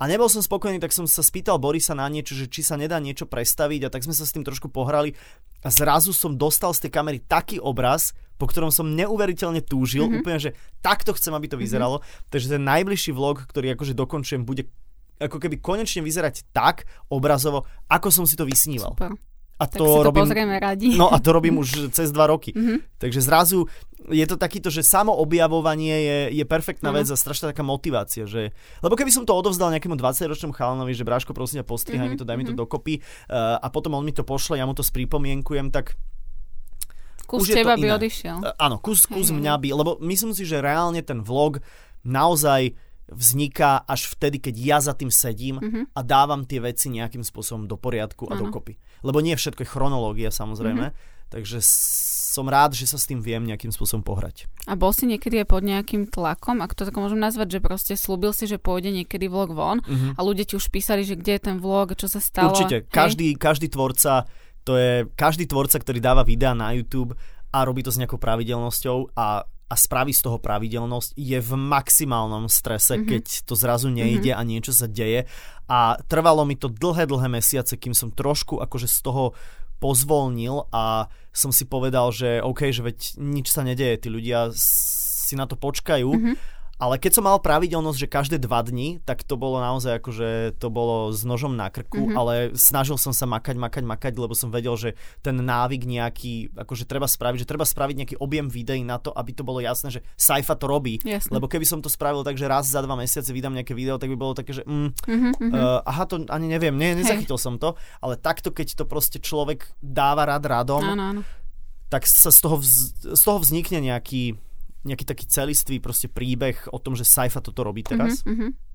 A nebol som spokojný, tak som sa spýtal Borisa na niečo, že či sa nedá niečo prestaviť a tak sme sa s tým trošku pohrali a zrazu som dostal z tej kamery taký obraz, po ktorom som neuveriteľne túžil, mm-hmm. úplne, že takto chcem, aby to mhm. vyzeralo. Mm-hmm. Takže ten najbližší vlog, ktorý akože dokončujem, bude ako keby konečne vyzerať tak obrazovo, ako som si to vysníval. Super. A tak to, si to robím, pozrieme radi. No a to robím už cez dva roky. Mm-hmm. Takže zrazu je to takýto, že samo objavovanie je, je perfektná mm-hmm. vec a strašná taká motivácia. Že, lebo keby som to odovzdal nejakému 20-ročnému chalanovi, že Bráško, prosím ťa, postrihaj mm-hmm. mi to, daj mi to mhm. dokopy uh, a potom on mi to pošle, ja mu to spripomienkujem, tak Kus už teba by odišiel. Uh, áno, kus, kus hey, mňa by, lebo myslím si, že reálne ten vlog naozaj vzniká až vtedy, keď ja za tým sedím mm-hmm. a dávam tie veci nejakým spôsobom do poriadku a ano. dokopy. Lebo nie všetko je chronológia samozrejme, mm-hmm. takže som rád, že sa s tým viem nejakým spôsobom pohrať. A bol si niekedy aj pod nejakým tlakom, ak to tak môžem nazvať, že proste slúbil si, že pôjde niekedy vlog von mm-hmm. a ľudia ti už písali, že kde je ten vlog, čo sa stalo. Určite, každý, každý tvorca, to je každý tvorca, ktorý dáva videá na YouTube a robí to s nejakou pravidelnosťou a a spraví z toho pravidelnosť, je v maximálnom strese, mm-hmm. keď to zrazu nejde mm-hmm. a niečo sa deje. A trvalo mi to dlhé, dlhé mesiace, kým som trošku akože z toho pozvolnil a som si povedal, že OK, že veď nič sa nedeje, tí ľudia si na to počkajú. Mm-hmm ale keď som mal pravidelnosť, že každé dva dni, tak to bolo naozaj ako, že to bolo s nožom na krku, mm-hmm. ale snažil som sa makať, makať, makať, lebo som vedel, že ten návyk nejaký, akože treba spraviť, že treba spraviť nejaký objem videí na to, aby to bolo jasné, že Saifa to robí. Jasne. Lebo keby som to spravil tak, že raz za dva mesiace vydám nejaké video, tak by bolo také, že mm, mm-hmm. uh, aha, to ani neviem, ne, nezachytil Hej. som to, ale takto, keď to proste človek dáva rád radom, áno, áno. tak sa z toho, vz, z toho vznikne nejaký nejaký taký celistvý proste príbeh o tom, že Saifa toto robí teraz. Mm-hmm.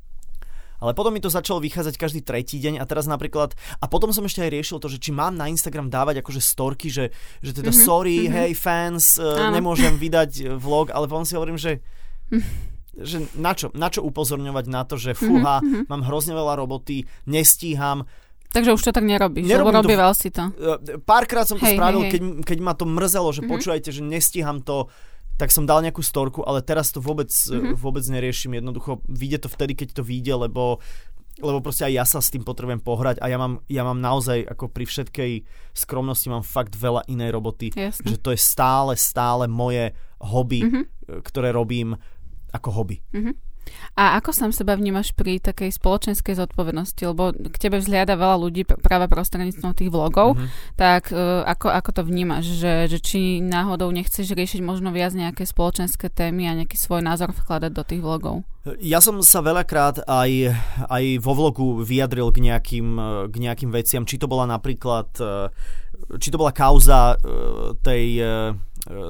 Ale potom mi to začalo vychádzať každý tretí deň a teraz napríklad, a potom som ešte aj riešil to, že či mám na Instagram dávať akože storky, že, že teda mm-hmm, sorry, mm-hmm. hej fans, uh, nemôžem vydať eh, vlog, ale potom si hovorím, že že na čo, na čo upozorňovať na to, že fúha, mm-hmm. mám hrozne veľa roboty, nestíham, Takže už to tak nerobíš, Nerobím lebo robieval to, si to. Eh, párkrát som to hej, spravil, hej, hej. Keď, keď ma to mrzelo, že mm-hmm. počúvajte, že nestíham to, tak som dal nejakú storku, ale teraz to vôbec, mm-hmm. vôbec neriešim. Jednoducho vyjde to vtedy, keď to vyjde, lebo lebo proste aj ja sa s tým potrebujem pohrať a ja mám, ja mám naozaj ako pri všetkej skromnosti mám fakt veľa inej roboty, Jasne. že to je stále, stále moje hobby, Mhm. mm-hmm. ktoré robím ako hobby. A ako sám seba vnímaš pri takej spoločenskej zodpovednosti? Lebo k tebe vzhliada veľa ľudí pr- práve prostredníctvom tých vlogov, Mhm. tak uh, ako, ako to vnímaš? Že, že či náhodou nechceš riešiť možno viac nejaké spoločenské témy a nejaký svoj názor vkladať do tých vlogov? Ja som sa veľakrát aj, aj vo vlogu vyjadril k nejakým, k nejakým veciam, či to bola napríklad, eh, či to bola kauza eh, tej,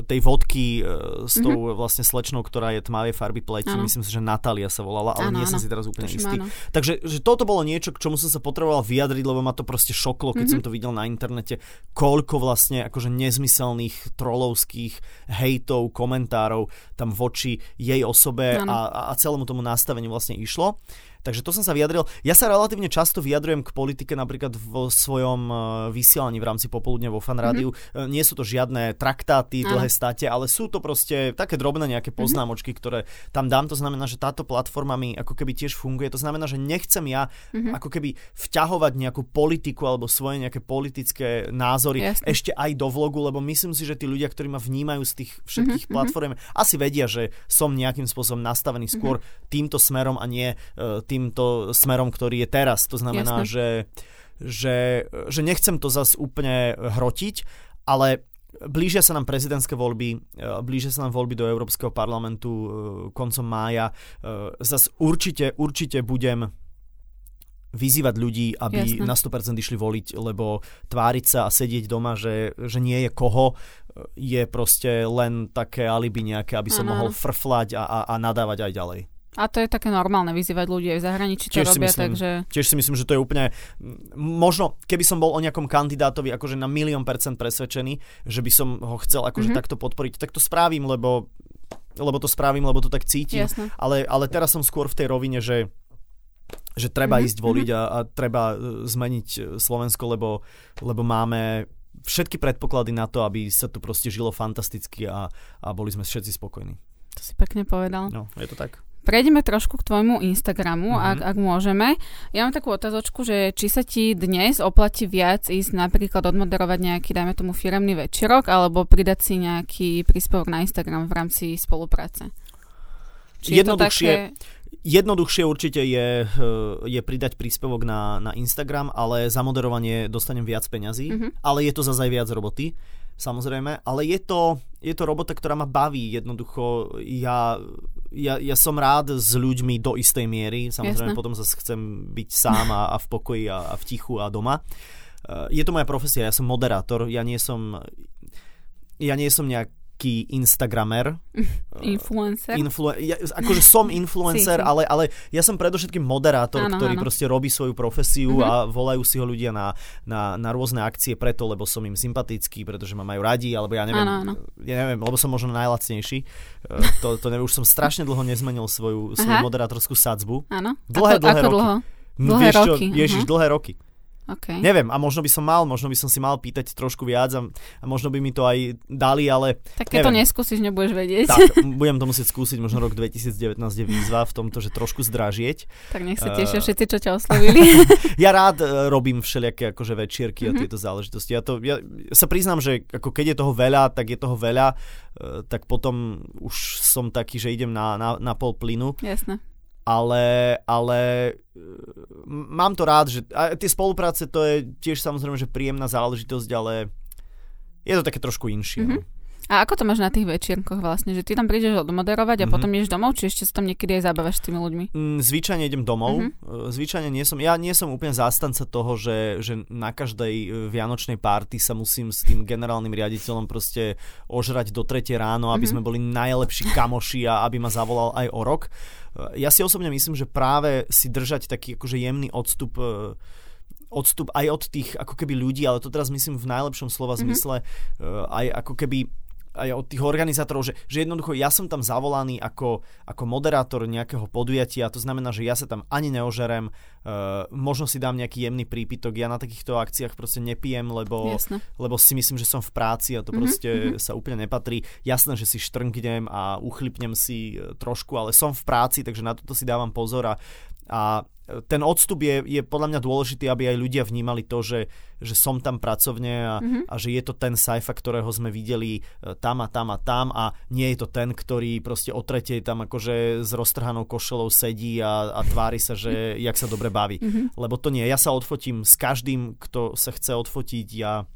tej vodky eh, s tou mm-hmm. vlastne slečnou, ktorá je tmavej farby pleti, Áno. myslím si, že Natália sa volala, ale Áno, nie som áno. si teraz úplne Tuším, istý. áno. Takže že toto bolo niečo, k čomu som sa potreboval vyjadriť, lebo ma to proste šoklo, keď mm-hmm. som to videl na internete, koľko vlastne akože nezmyselných trolovských hejtov, komentárov tam voči jej osobe a, a celému tomu nastaveniu vlastne išlo. Takže to som sa vyjadril. Ja sa relatívne často vyjadrujem k politike napríklad vo svojom e, vysielaní v rámci popoludne vo fan rádiu. Mm-hmm. Nie sú to žiadne traktáty, dlhé státe, ale sú to proste také drobné nejaké poznámočky, ktoré tam dám. To znamená, že táto platforma mi ako keby tiež funguje. To znamená, že nechcem ja mm-hmm. ako keby vťahovať nejakú politiku alebo svoje nejaké politické názory Jasne. ešte aj do vlogu, lebo myslím si, že tí ľudia, ktorí ma vnímajú z tých všetkých Mhm, mm-hmm. platform, asi vedia, že som nejakým spôsobom nastavený skôr mm-hmm. týmto smerom a nie uh, týmto smerom, ktorý je teraz. To znamená, Jasne. že, že, že nechcem to zase úplne hrotiť, ale Blížia sa nám prezidentské voľby, eh, blížia sa nám voľby do Európskeho parlamentu eh, koncom mája. Zas určite, určite budem vyzývať ľudí, aby Jasné. na 100% išli voliť, lebo tváriť sa a sedieť doma, že, že nie je koho, je proste len také alibi nejaké, aby som mohol frflať a, a, a nadávať aj ďalej. A to je také normálne vyzývať ľudí aj v zahraničí, to Tiež robia, myslím. takže... Tiež si myslím, že to je úplne... Možno, keby som bol o nejakom kandidátovi akože na milión percent presvedčený, že by som ho chcel akože Mhm. takto podporiť, tak to spravím, lebo, lebo to spravím, lebo to tak cítim. Jasné. Ale, ale teraz som skôr v tej rovine, že že treba Mhm, ísť voliť a, a treba e, zmeniť e, Slovensko, lebo, lebo máme všetky predpoklady na to, aby sa tu proste žilo fantasticky a, a boli sme všetci spokojní. To si pekne povedal. No, je to tak. Prejdeme trošku k tvojmu Instagramu, Mhm. mm-hmm. ak, ak môžeme. Ja mám takú otázočku, že či sa ti dnes oplatí viac ísť napríklad odmoderovať nejaký, dajme tomu, firemný večerok, alebo pridať si nejaký príspevok na Instagram v rámci spolupráce. Či je to Jednoduchšie, také... jednoduchšie určite je, e, je pridať príspevok na, na Instagram, ale za moderovanie dostanem viac peňazí, Mhm. ale je to zase aj viac roboty, samozrejme, ale je to, je to robota, ktorá ma baví, jednoducho ja, ja, ja som rád s ľuďmi do istej miery, samozrejme Jasné. potom zase chcem byť sám a, a v pokoji a, a v tichu a doma. E, Je to moja profesia, ja som moderátor, ja nie som ja nie som nejaký Instagramer, Influencer. Influ- ja, akože som influencer, ale, ale ja som predovšetkým moderátor, Áno, ktorý áno. proste robí svoju profesiu Mhm. a volajú si ho ľudia na, na, na rôzne akcie preto, lebo som im sympatický, pretože ma majú radi, alebo ja neviem, Áno, áno. ja neviem lebo som možno najlacnejší. E, To, to neviem, už som strašne dlho nezmenil svoju, svoju Aha. moderátorskú sadzbu. Áno. Dlhé, ako, dlhé ako roky. dlho? No, Dlhé vieš čo, roky, Ježiš, aha. dlhé roky. Okay. Neviem, a možno by som mal, možno by som si mal pýtať trošku viac a, a možno by mi to aj dali, ale Tak keď to neviem. neskúsiš, nebudeš vedieť. tak, budem to musieť skúsiť, možno rok 2019 je výzva v tomto, že trošku zdražieť. tak nech sa tešia všetci, čo ťa oslovili. Ja rád e, robím všelijaké akože večierky a Mhm. tieto záležitosti. Ja, to, ja sa priznám, že ako keď je toho veľa, tak je toho veľa, e, tak potom už som taký, že idem na, na, na pol plynu, Jasné. Ale, ale mám to rád, že a tie spolupráce to je tiež samozrejme, že príjemná záležitosť, ale je to také trošku inšie. Mhm. A ako to máš na tých večierkoch vlastne? Že ty tam prídeš odmoderovať a Mhm. potom ideš domov, či ešte sa tam niekedy aj zabávaš s tými ľuďmi? Mm, Zvyčajne idem domov. Mhm. Uh-huh. Zvyčajne nie som, ja nie som úplne zástanca toho, že, že na každej e, vianočnej párty sa musím s tým generálnym riaditeľom proste ožrať do tretej ráno, aby Mhm. sme boli najlepší kamoši a aby ma zavolal aj o rok. Uh, Ja si osobne myslím, že práve si držať taký akože jemný odstup odstup aj od tých ako keby ľudí, ale to teraz myslím v najlepšom slova Mhm. zmysle, uh, aj ako keby aj od tých organizátorov, že, že jednoducho ja som tam zavolaný ako, ako moderátor nejakého podujatia, to znamená, že ja sa tam ani neožerem, uh, možno si dám nejaký jemný prípitok, ja na takýchto akciách proste nepijem, lebo, lebo si myslím, že som v práci a to Mhm, proste mhm. sa úplne nepatrí. Jasné, že si štrngnem a uchlipnem si e, trošku, ale som v práci, takže na toto si dávam pozor a A ten odstup je, je podľa mňa dôležitý, aby aj ľudia vnímali to, že, že som tam pracovne a, mm-hmm. a že je to ten Saifa, ktorého sme videli e, tam a tam a tam a nie je to ten, ktorý proste o tretej tam akože s roztrhanou košelou sedí a, a tvári sa, že jak sa dobre baví. Mm-hmm. Lebo to nie. Ja sa odfotím s každým, kto sa chce odfotiť. Ja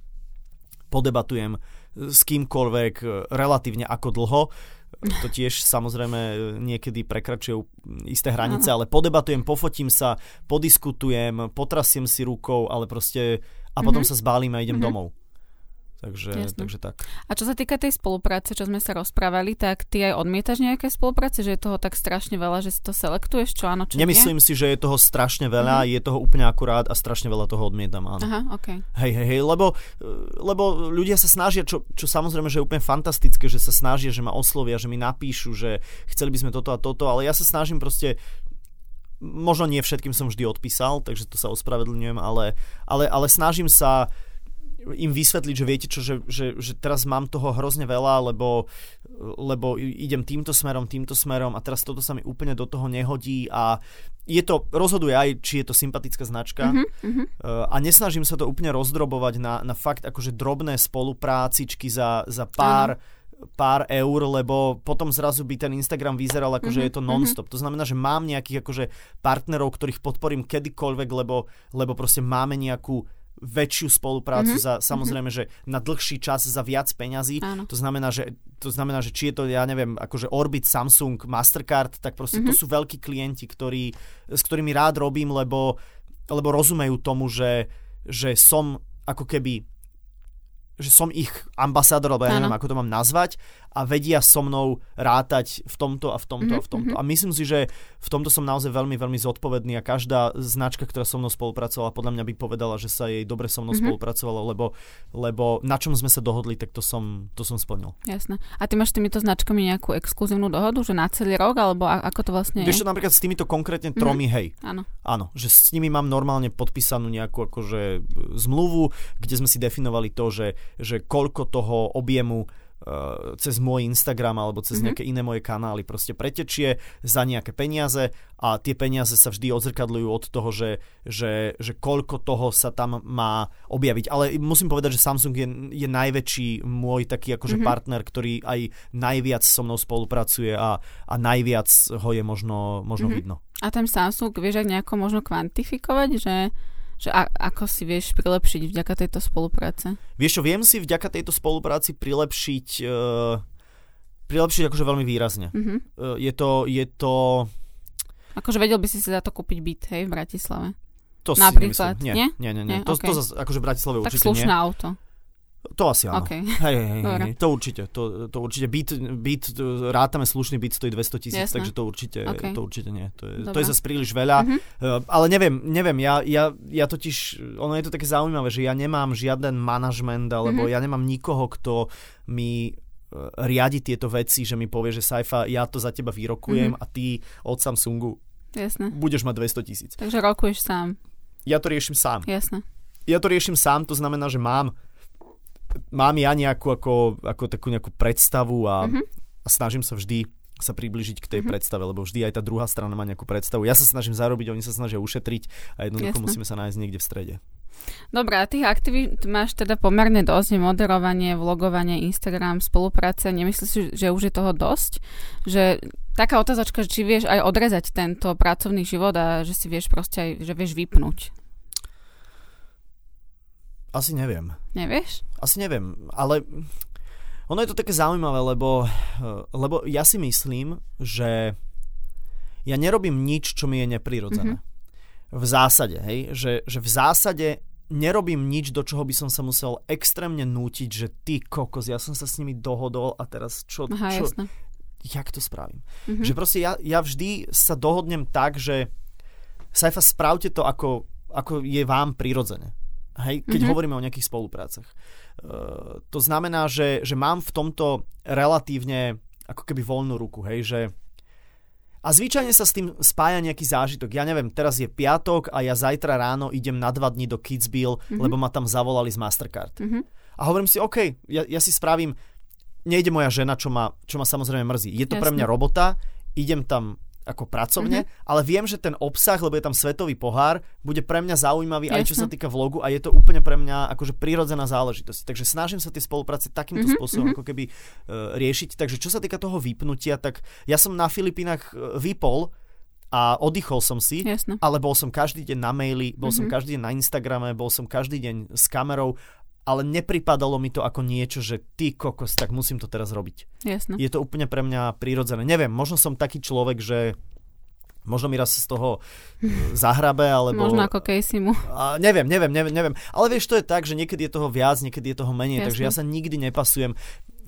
podebatujem s kýmkoľvek e, relatívne ako dlho to tiež samozrejme niekedy prekračuje isté hranice, Aha. ale podebatujem, pofotím sa, podiskutujem, potrasiem si rukou, ale proste a potom mm-hmm. sa zbálim a idem mm-hmm. domov. Takže, takže tak. A čo sa týka tej spolupráce, čo sme sa rozprávali, tak ty aj odmietaš nejaké spolupráce, že je toho tak strašne veľa, že si to selektuješ, čo áno, čo Nemyslím nie? si, že je toho strašne veľa, mm-hmm. je toho úplne akurát a strašne veľa toho odmietam, áno. Aha, okay. Hej, hej, hej, lebo, lebo ľudia sa snažia, čo, čo samozrejme, že je úplne fantastické, že sa snažia, že ma oslovia, že mi napíšu, že chceli by sme toto a toto, ale ja sa snažím proste možno nie všetkým som vždy odpísal, takže to sa ospravedlňujem, ale, ale, ale snažím sa im vysvetliť, že viete čo, že, že, že teraz mám toho hrozne veľa, lebo, lebo idem týmto smerom, týmto smerom a teraz toto sa mi úplne do toho nehodí a je to, rozhoduje aj, či je to sympatická značka mm-hmm. a nesnažím sa to úplne rozdrobovať na, na fakt akože drobné spoluprácičky za, za pár Aha pár eur, lebo potom zrazu by ten Instagram vyzeral ako, mm-hmm. že je to mhm, non-stop. Mm-hmm. To znamená, že mám nejakých akože partnerov, ktorých podporím kedykoľvek, lebo, lebo proste máme nejakú väčšiu spoluprácu mm-hmm. za samozrejme, že na dlhší čas za viac peňazí. Áno. To znamená, že to znamená, že či je to, ja neviem, akože Orbit, Samsung, Mastercard, tak proste mm-hmm. to mhm. sú veľkí klienti, ktorí, s ktorými rád robím, lebo, lebo rozumejú tomu, že, že som ako keby že som ich ambasádor, alebo ja neviem, ako to mám nazvať a vedia so mnou rátať v tomto a v tomto mm-hmm. a v tomto. Mhm. A myslím si, že v tomto som naozaj veľmi, veľmi zodpovedný a každá značka, ktorá so mnou spolupracovala, podľa mňa by povedala, že sa jej dobre so mnou mm-hmm. spolupracovalo, lebo, lebo na čom sme sa dohodli, tak to som, to som splnil. Jasné. A ty máš s týmito značkami nejakú exkluzívnu dohodu, že na celý rok, alebo ako to vlastne je? Vieš napríklad s týmito konkrétne tromi, mm-hmm. hej. Áno. Áno, že s nimi mám normálne podpísanú nejakú akože zmluvu, kde sme si definovali to, že, že koľko toho objemu cez môj Instagram alebo cez mm-hmm. nejaké iné moje kanály proste pretečie za nejaké peniaze a tie peniaze sa vždy odzrkadľujú od toho, že, že, že koľko toho sa tam má objaviť. Ale musím povedať, že Samsung je, je najväčší môj taký akože mm-hmm. partner, ktorý aj najviac so mnou spolupracuje a, a najviac ho je možno, možno mm-hmm. vidno. A ten Samsung vieš aj nejako možno kvantifikovať, že že a, ako si vieš prilepšiť vďaka tejto spolupráce? Vieš čo, viem si vďaka tejto spolupráci prilepšiť uh, prilepšiť akože veľmi výrazne. Mm-hmm. Uh, je to, je to... Akože vedel by si si za to kúpiť byt, hej, v Bratislave? To Napríklad, si Nie, nie, nie. nie. nie? To, okay. to zase, akože v Bratislave tak určite slušné nie. auto. To asi áno. Okay. Hej, hej, hej, to určite. To, to určite. Byt, byt, rátame slušný byt stojí 200 tisíc, takže to určite, okay. to určite nie. To je, to je zase príliš veľa. Uh-huh. Uh, ale neviem, neviem, ja, ja, ja totiž, ono je to také zaujímavé, že ja nemám žiaden manažment, alebo uh-huh. ja nemám nikoho, kto mi e, riadi tieto veci, že mi povie, že Saifa, ja to za teba vyrokujem uh-huh. a ty od Samsungu Jasne. budeš mať 200 tisíc. Takže rokuješ sám. Ja to riešim sám. Jasne. Ja to riešim sám, to znamená, že mám mám ja nejakú ako, ako takú nejakú predstavu a, mm-hmm. a snažím sa vždy sa približiť k tej mm-hmm. predstave, lebo vždy aj tá druhá strana má nejakú predstavu. Ja sa snažím zarobiť, oni sa snažia ušetriť a jednoducho Jasne. musíme sa nájsť niekde v strede. Dobre, a tých aktivít máš teda pomerne dosť, moderovanie, vlogovanie, Instagram, spolupráce. Nemyslíš, že už je toho dosť? Že taká otázočka, či vieš aj odrezať tento pracovný život a že si vieš proste aj, že vieš vypnúť. Asi neviem. Nevieš? Asi neviem, ale ono je to také zaujímavé, lebo, lebo ja si myslím, že ja nerobím nič, čo mi je neprirodzené. Mm-hmm. V zásade, hej, že, že v zásade nerobím nič, do čoho by som sa musel extrémne nútiť, že ty kokos, ja som sa s nimi dohodol a teraz čo... Aha, čo jasné. Jak to spravím? Mm-hmm. Že proste ja, ja vždy sa dohodnem tak, že Saifa, spravte to, ako, ako je vám prirodzene. Hej, keď mm-hmm. hovoríme o nejakých spoluprácach. Uh, to znamená, že, že mám v tomto relatívne ako keby voľnú ruku, hej, že a zvyčajne sa s tým spája nejaký zážitok. Ja neviem, teraz je piatok a ja zajtra ráno idem na dva dní do Kidsbill, mm-hmm. lebo ma tam zavolali z Mastercard. Mm-hmm. A hovorím si, OK, ja, ja si spravím, nejde moja žena, čo ma, čo ma samozrejme mrzí. Je to Jasne. pre mňa robota, idem tam ako pracovne, mm-hmm. ale viem, že ten obsah, lebo je tam svetový pohár, bude pre mňa zaujímavý Jasne. aj čo sa týka vlogu a je to úplne pre mňa akože prirodzená záležitosť. Takže snažím sa tie spolupráce takýmto mm-hmm. spôsobom ako keby uh, riešiť. Takže čo sa týka toho vypnutia, tak ja som na Filipínach uh, vypol a oddychol som si, Jasne. ale bol som každý deň na maili, bol mm-hmm. som každý deň na Instagrame, bol som každý deň s kamerou ale nepripadalo mi to ako niečo, že ty kokos, tak musím to teraz robiť. Jasne. Je to úplne pre mňa prírodzené. Neviem, možno som taký človek, že možno mi raz z toho e, zahrabe, alebo... Možno ako Casey mu. A neviem, neviem, neviem, neviem. Ale vieš, to je tak, že niekedy je toho viac, niekedy je toho menej, Jasne. takže ja sa nikdy nepasujem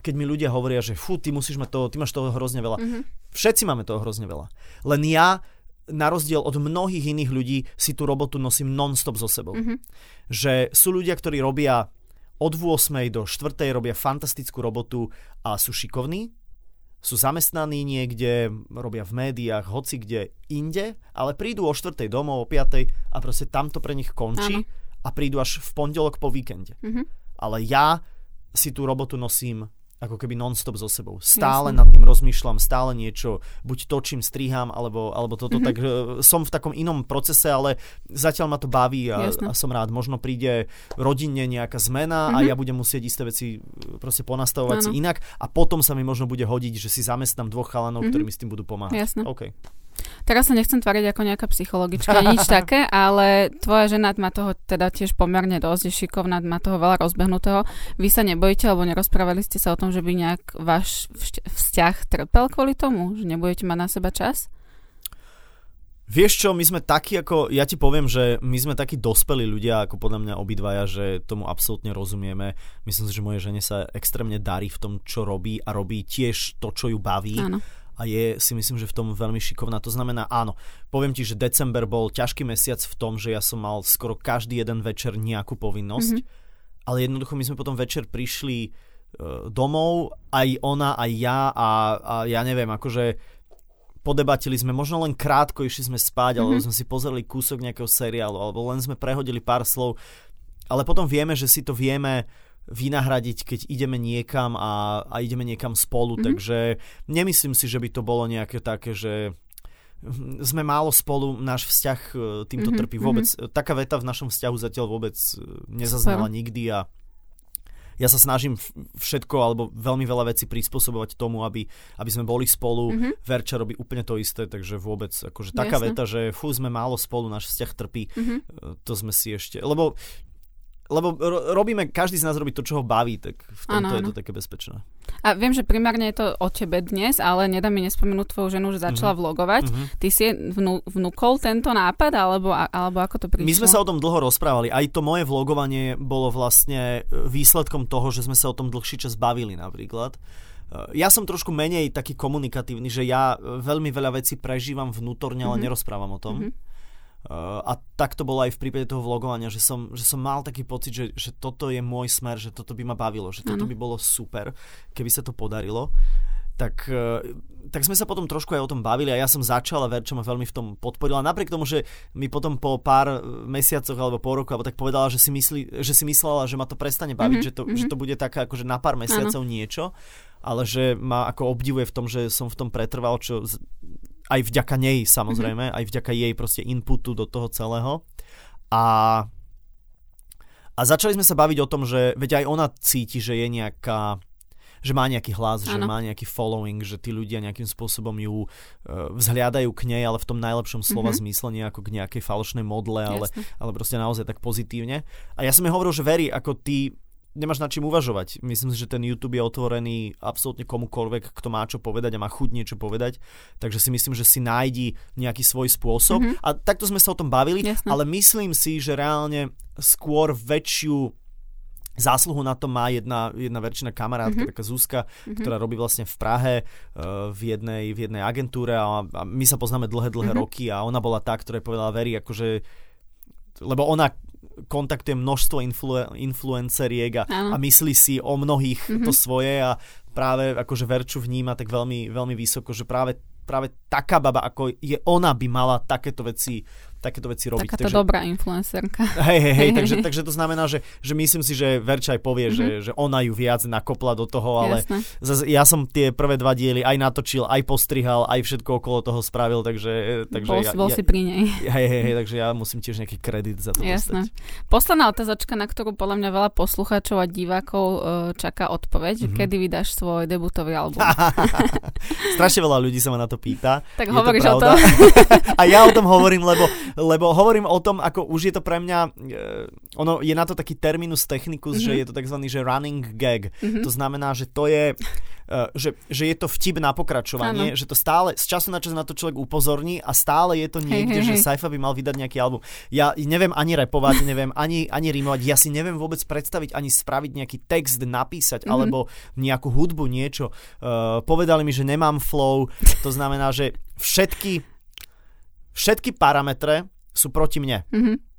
keď mi ľudia hovoria, že fú, ty musíš mať toho, ty máš toho hrozne veľa. Mm-hmm. Všetci máme toho hrozne veľa. Len ja na rozdiel od mnohých iných ľudí si tú robotu nosím non-stop so sebou. Mm-hmm. Že sú ľudia, ktorí robia od 8. do 4. robia fantastickú robotu a sú šikovní, sú zamestnaní niekde, robia v médiách, hoci kde inde, ale prídu o 4. domov, o 5. a proste tamto pre nich končí Áno. a prídu až v pondelok po víkende. Mm-hmm. Ale ja si tú robotu nosím ako keby non-stop so sebou. Stále Jasne. nad tým rozmýšľam, stále niečo, buď točím, striham, alebo, alebo toto, mm-hmm. tak uh, som v takom inom procese, ale zatiaľ ma to baví a, a som rád. Možno príde rodinne nejaká zmena mm-hmm. a mhm. ja budem musieť isté veci e, proste ponastavovať ano. si inak a potom sa mi možno bude hodiť, že si zamestnám dvoch chalanov, mm-hmm. ktorí mi s tým budú pomáhať. Jasne. Okay. Teraz sa nechcem tvariť ako nejaká psychologička, nič také, ale tvoja žena má toho teda tiež pomerne dosť, je šikovná, má toho veľa rozbehnutého. Vy sa nebojíte, alebo nerozprávali ste sa o tom, že by nejak váš vzťah trpel kvôli tomu, že nebudete mať na seba čas? Vieš čo, my sme takí ako, ja ti poviem, že my sme takí dospelí ľudia, ako podľa mňa obidvaja, že tomu absolútne rozumieme. Myslím si, že moje žene sa extrémne darí v tom, čo robí a robí tiež to, čo ju baví. Áno a je si myslím, že v tom veľmi šikovná. To znamená, áno, poviem ti, že december bol ťažký mesiac v tom, že ja som mal skoro každý jeden večer nejakú povinnosť, mm-hmm. ale jednoducho my sme potom večer prišli e, domov, aj ona, aj ja a, a ja neviem, akože podebatili sme, možno len krátko išli sme spať, mm-hmm. alebo sme si pozreli kúsok nejakého seriálu, alebo len sme prehodili pár slov, ale potom vieme, že si to vieme vynahradiť, keď ideme niekam a, a ideme niekam spolu, mm-hmm. takže nemyslím si, že by to bolo nejaké také, že sme málo spolu, náš vzťah e, týmto mm-hmm, trpí. Vôbec, mm-hmm. taká veta v našom vzťahu zatiaľ vôbec e, nezaznala Super. nikdy a ja sa snažím všetko alebo veľmi veľa vecí prispôsobovať tomu, aby, aby sme boli spolu. Mm-hmm. Verča robí úplne to isté, takže vôbec akože taká Jasne. veta, že fú, sme málo spolu, náš vzťah trpí, mm-hmm. to sme si ešte... Lebo lebo ro- robíme, každý z nás robí to, čo ho baví, tak v tomto ano, je to také bezpečné. A viem, že primárne je to o tebe dnes, ale nedá mi nespomenúť tvoju ženu, že začala uh-huh. vlogovať. Uh-huh. Ty si vnú, vnúkol tento nápad, alebo, alebo ako to prišlo? My sme sa o tom dlho rozprávali. Aj to moje vlogovanie bolo vlastne e, výsledkom toho, že sme sa o tom dlhší čas bavili napríklad. E, ja som trošku menej taký komunikatívny, že ja e, veľmi veľa vecí prežívam vnútorne, ale uh-huh. nerozprávam o tom. Uh-huh. Uh, a tak to bolo aj v prípade toho vlogovania, že som, že som mal taký pocit, že, že toto je môj smer, že toto by ma bavilo, že toto ano. by bolo super, keby sa to podarilo. Tak, uh, tak sme sa potom trošku aj o tom bavili a ja som začal a Verčo ma veľmi v tom podporila. Napriek tomu, že mi potom po pár mesiacoch alebo po roku alebo tak povedala, že si, myslí, že si myslela, že ma to prestane baviť, mm-hmm, že, to, mm-hmm. že to bude taká akože na pár mesiacov ano. niečo, ale že ma ako obdivuje v tom, že som v tom pretrval, čo aj vďaka nej samozrejme, mm-hmm. aj vďaka jej proste inputu do toho celého. A, a začali sme sa baviť o tom, že veď aj ona cíti, že je nejaká že má nejaký hlas, ano. že má nejaký following, že tí ľudia nejakým spôsobom ju uh, vzhliadajú k nej, ale v tom najlepšom slova mm-hmm. zmysle, nie ako k nejakej falošnej modle, ale, ale proste naozaj tak pozitívne. A ja som jej hovoril, že verí, ako ty nemáš nad čím uvažovať. Myslím si, že ten YouTube je otvorený absolútne komukoľvek, kto má čo povedať a má chuť niečo povedať. Takže si myslím, že si nájdi nejaký svoj spôsob. Mm-hmm. A takto sme sa o tom bavili, Jasne. ale myslím si, že reálne skôr väčšiu Zásluhu na to má jedna, jedna verčná kamarátka, mm-hmm. taká Zuzka, mm-hmm. ktorá robí vlastne v Prahe uh, v, jednej, v jednej agentúre a, a my sa poznáme dlhé, dlhé mm-hmm. roky a ona bola tá, ktorá povedala, Veri, akože lebo ona kontaktuje množstvo influ- influenceriek a, a myslí si o mnohých mm-hmm. to svoje a práve akože Verču vníma tak veľmi, veľmi vysoko, že práve, práve taká baba, ako je ona, by mala takéto veci takéto veci robiť. Taká takže, dobrá influencerka. Hej, hej, hej, takže, takže to znamená, že, že myslím si, že Verča aj povie, mm-hmm. že, že ona ju viac nakopla do toho, ale zase, ja som tie prvé dva diely aj natočil, aj postrihal, aj všetko okolo toho spravil, takže... takže bol, ja, bol ja, si pri nej. Hej, hej, hej, takže ja musím tiež nejaký kredit za to Jasné. dostať. Posledná otázočka, na ktorú podľa mňa veľa poslucháčov a divákov uh, čaká odpoveď. Mm-hmm. Kedy vydáš svoj debutový album? Strašne veľa ľudí sa ma na to pýta. Tak je hovoríš to o tom. a ja o tom hovorím, lebo, lebo hovorím o tom, ako už je to pre mňa, uh, ono je na to taký terminus technicus, mm-hmm. že je to tzv. že running gag. Mm-hmm. To znamená, že to je uh, že, že je to vtip na pokračovanie, ano. že to stále, z času na čas na to človek upozorní a stále je to niekde, hey, hey, že. Saifa by mal vydať nejaký album. Ja neviem ani repovať, neviem ani, ani rimovať, ja si neviem vôbec predstaviť, ani spraviť nejaký text, napísať, mm-hmm. alebo nejakú hudbu, niečo. Uh, povedali mi, že nemám flow, to znamená, že všetky, všetky parametre sú proti mne. Mm-hmm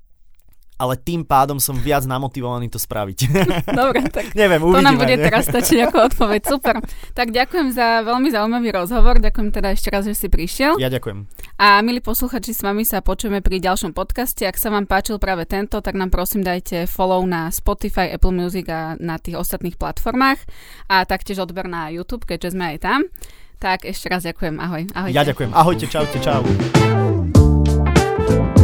ale tým pádom som viac namotivovaný to spraviť. Dobre, tak Neviem, uvidíme. to nám bude teraz stačiť ako odpoveď. Super. Tak ďakujem za veľmi zaujímavý rozhovor. Ďakujem teda ešte raz, že si prišiel. Ja ďakujem. A milí posluchači, s vami sa počujeme pri ďalšom podcaste. Ak sa vám páčil práve tento, tak nám prosím dajte follow na Spotify, Apple Music a na tých ostatných platformách a taktiež odber na YouTube, keďže sme aj tam. Tak ešte raz ďakujem. Ahoj. Ahojte. Ja ďakujem. Ahojte, čaute, čau. Thank you.